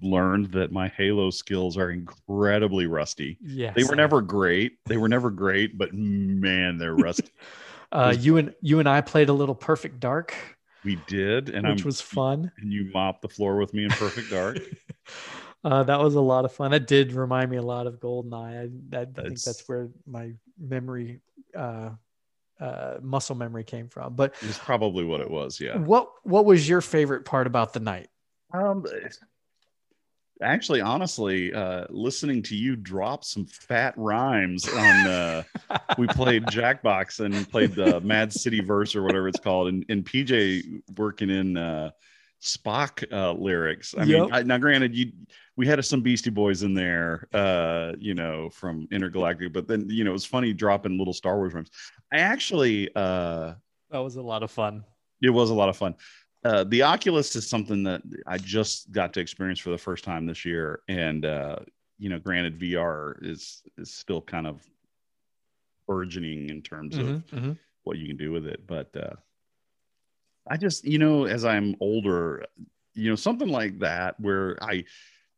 learned that my Halo skills are incredibly rusty. Yeah, They were never great. They were never great, but man, they're rusty. Uh, you and you and I played a little Perfect Dark, we did, and which I'm was fun. and you mopped the floor with me in Perfect Dark. uh, that was a lot of fun. That did remind me a lot of Goldeneye. I, that, I think That's- that's where my memory, uh, uh, muscle memory came from. But It's probably what it was. Yeah. what what was your favorite part about the night? Um, actually, honestly, uh, listening to you drop some fat rhymes on. Uh, we played Jackbox and played the Mad City verse or whatever it's called, and, and PJ working in uh, Spock uh, lyrics. I Yep. mean, I, now granted, you we had some Beastie Boys in there, uh, you know, from Intergalactic, but then you know it was funny dropping little Star Wars rhymes. I actually. Uh, That was a lot of fun. it was a lot of fun. Uh, the Oculus is something that I just got to experience for the first time this year, and uh, you know, granted, VR is is still kind of burgeoning in terms of Mhm, mhm. what you can do with it. But uh, I just, you know, as I'm older, you know, something like that where I,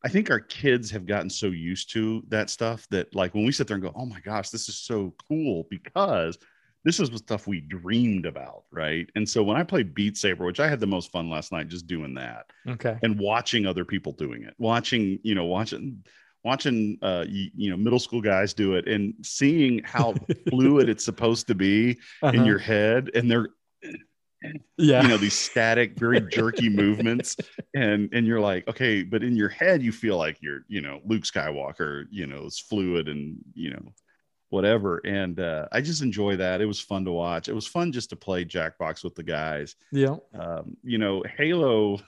I think our kids have gotten so used to that stuff that like when we sit there and go, oh my gosh, this is so cool because this is the stuff we dreamed about, right? And so when I played Beat Saber, which I had the most fun last night just doing that Okay. and watching other people doing it, watching, you know, watching watching uh you, you know middle school guys do it and seeing how fluid it's supposed to be in Uh-huh. your head and they're yeah. you know these static very jerky movements and and you're like okay but in your head you feel like you're you know luke skywalker you know it's fluid and you know whatever and uh i just enjoy that it was fun to watch it was fun just to play jackbox with the guys yeah. um you know halo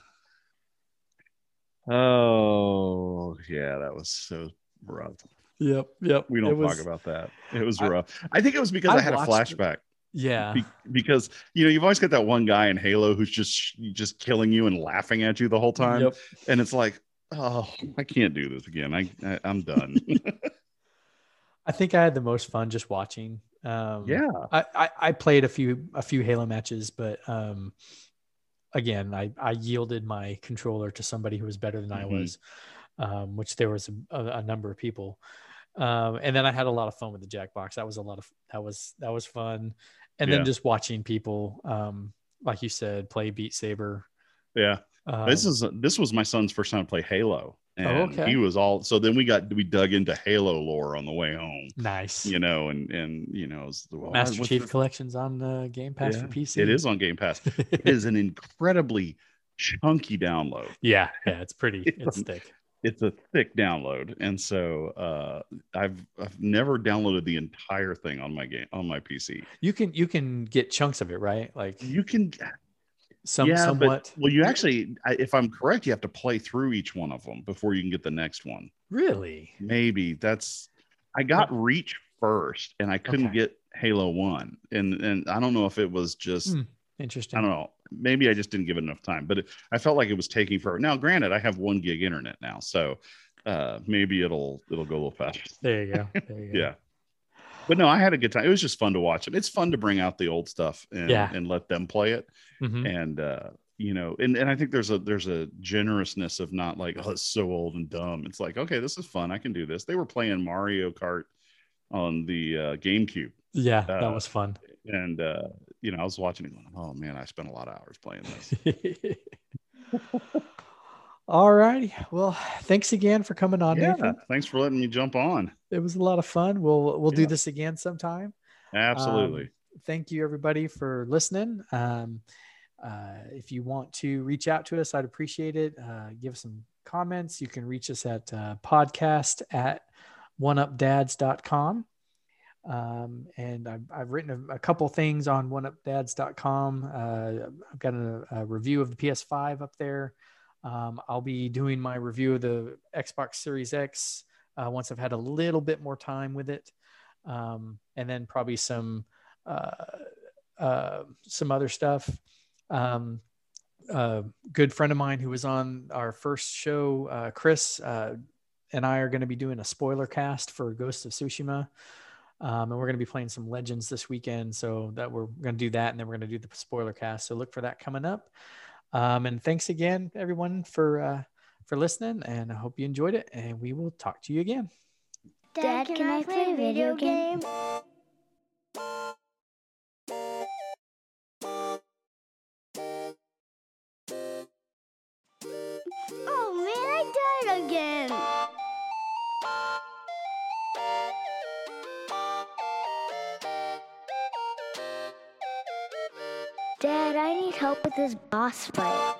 oh yeah that was so rough Yep. Yep. we don't was- talk about that it was I- rough i think it was because i, I had a watched it. flashback Yeah. be- because you know you've always got that one guy in Halo who's just just killing you and laughing at you the whole time, Yep. and it's like, oh, I can't do this again. I, I I'm done. I think I had the most fun just watching. Um, yeah, I, I, I played a few a few Halo matches, but um, again, I, I yielded my controller to somebody who was better than I Mhm. was, um, which there was a, a, a number of people, um, and then I had a lot of fun with the Jackbox. That was a lot of that was that was fun, and Yeah. then just watching people, um, like you said, play Beat Saber. yeah. Um, this is this was my son's first time to play Halo, and Oh, okay. he was all. So then we got we dug into Halo lore on the way home, nice. you know, and and you know, was the- Master Chief the- Collections on uh, Game Pass Yeah, for PC. It is on Game Pass. it is an incredibly chunky download. Yeah, yeah, it's pretty. It's It's thick. It's a thick download, and so uh, I've I've never downloaded the entire thing on my game on my PC. You can you can get chunks of it, right? Like You can, some yeah, somewhat. but well, you actually, if I'm correct, you have to play through each one of them before you can get the next one. really? Maybe that's. I got Reach first, and I couldn't Okay. get Halo One, and and I don't know if it was just. Hmm. Interesting. I don't know. Maybe I just didn't give it enough time, but it, I felt like it was taking forever. Now, granted, I have one gig internet now, so uh, maybe it'll it'll go a little faster. There you go. There you go. Yeah. But no, I had a good time. It was just fun to watch them. It's fun to bring out the old stuff and, Yeah. and let them play it. Mhm. And uh, you know, and, and I think there's a there's a generousness of not like, oh, it's so old and dumb. It's like, okay, this is fun. I can do this. They were playing Mario Kart on the uh, GameCube. Yeah, that Uh, was fun. And uh, you know, I was watching it going, oh man, I spent a lot of hours playing this. All righty. Well, thanks again for coming on, yeah. Nathan. Thanks for letting me jump on. It was a lot of fun. We'll we'll do this again sometime. Absolutely. Um, thank you everybody for listening. Um, uh, if you want to reach out to us, I'd appreciate it. Uh, give us some comments. You can reach us at uh, podcast at oneupdads.com. Um, and I've, I've written a, a couple things on oneupdads.com. Uh, I've got a, a review of the PS5 up there. Um, I'll be doing my review of the Xbox Series X uh, once I've had a little bit more time with it um, and then probably some uh, uh, some other stuff. Um, a good friend of mine who was on our first show, uh, Chris, uh, and I are going to be doing a spoiler cast for Ghost of Tsushima. Um, and we're going to be playing some legends this weekend. So that we're going to do that. And then we're going to do the spoiler cast. So look for that coming up. Um, and thanks again, everyone, for, uh, for listening. And I hope you enjoyed it. And we will talk to you again. Dad, can I play video game? Help with this boss fight.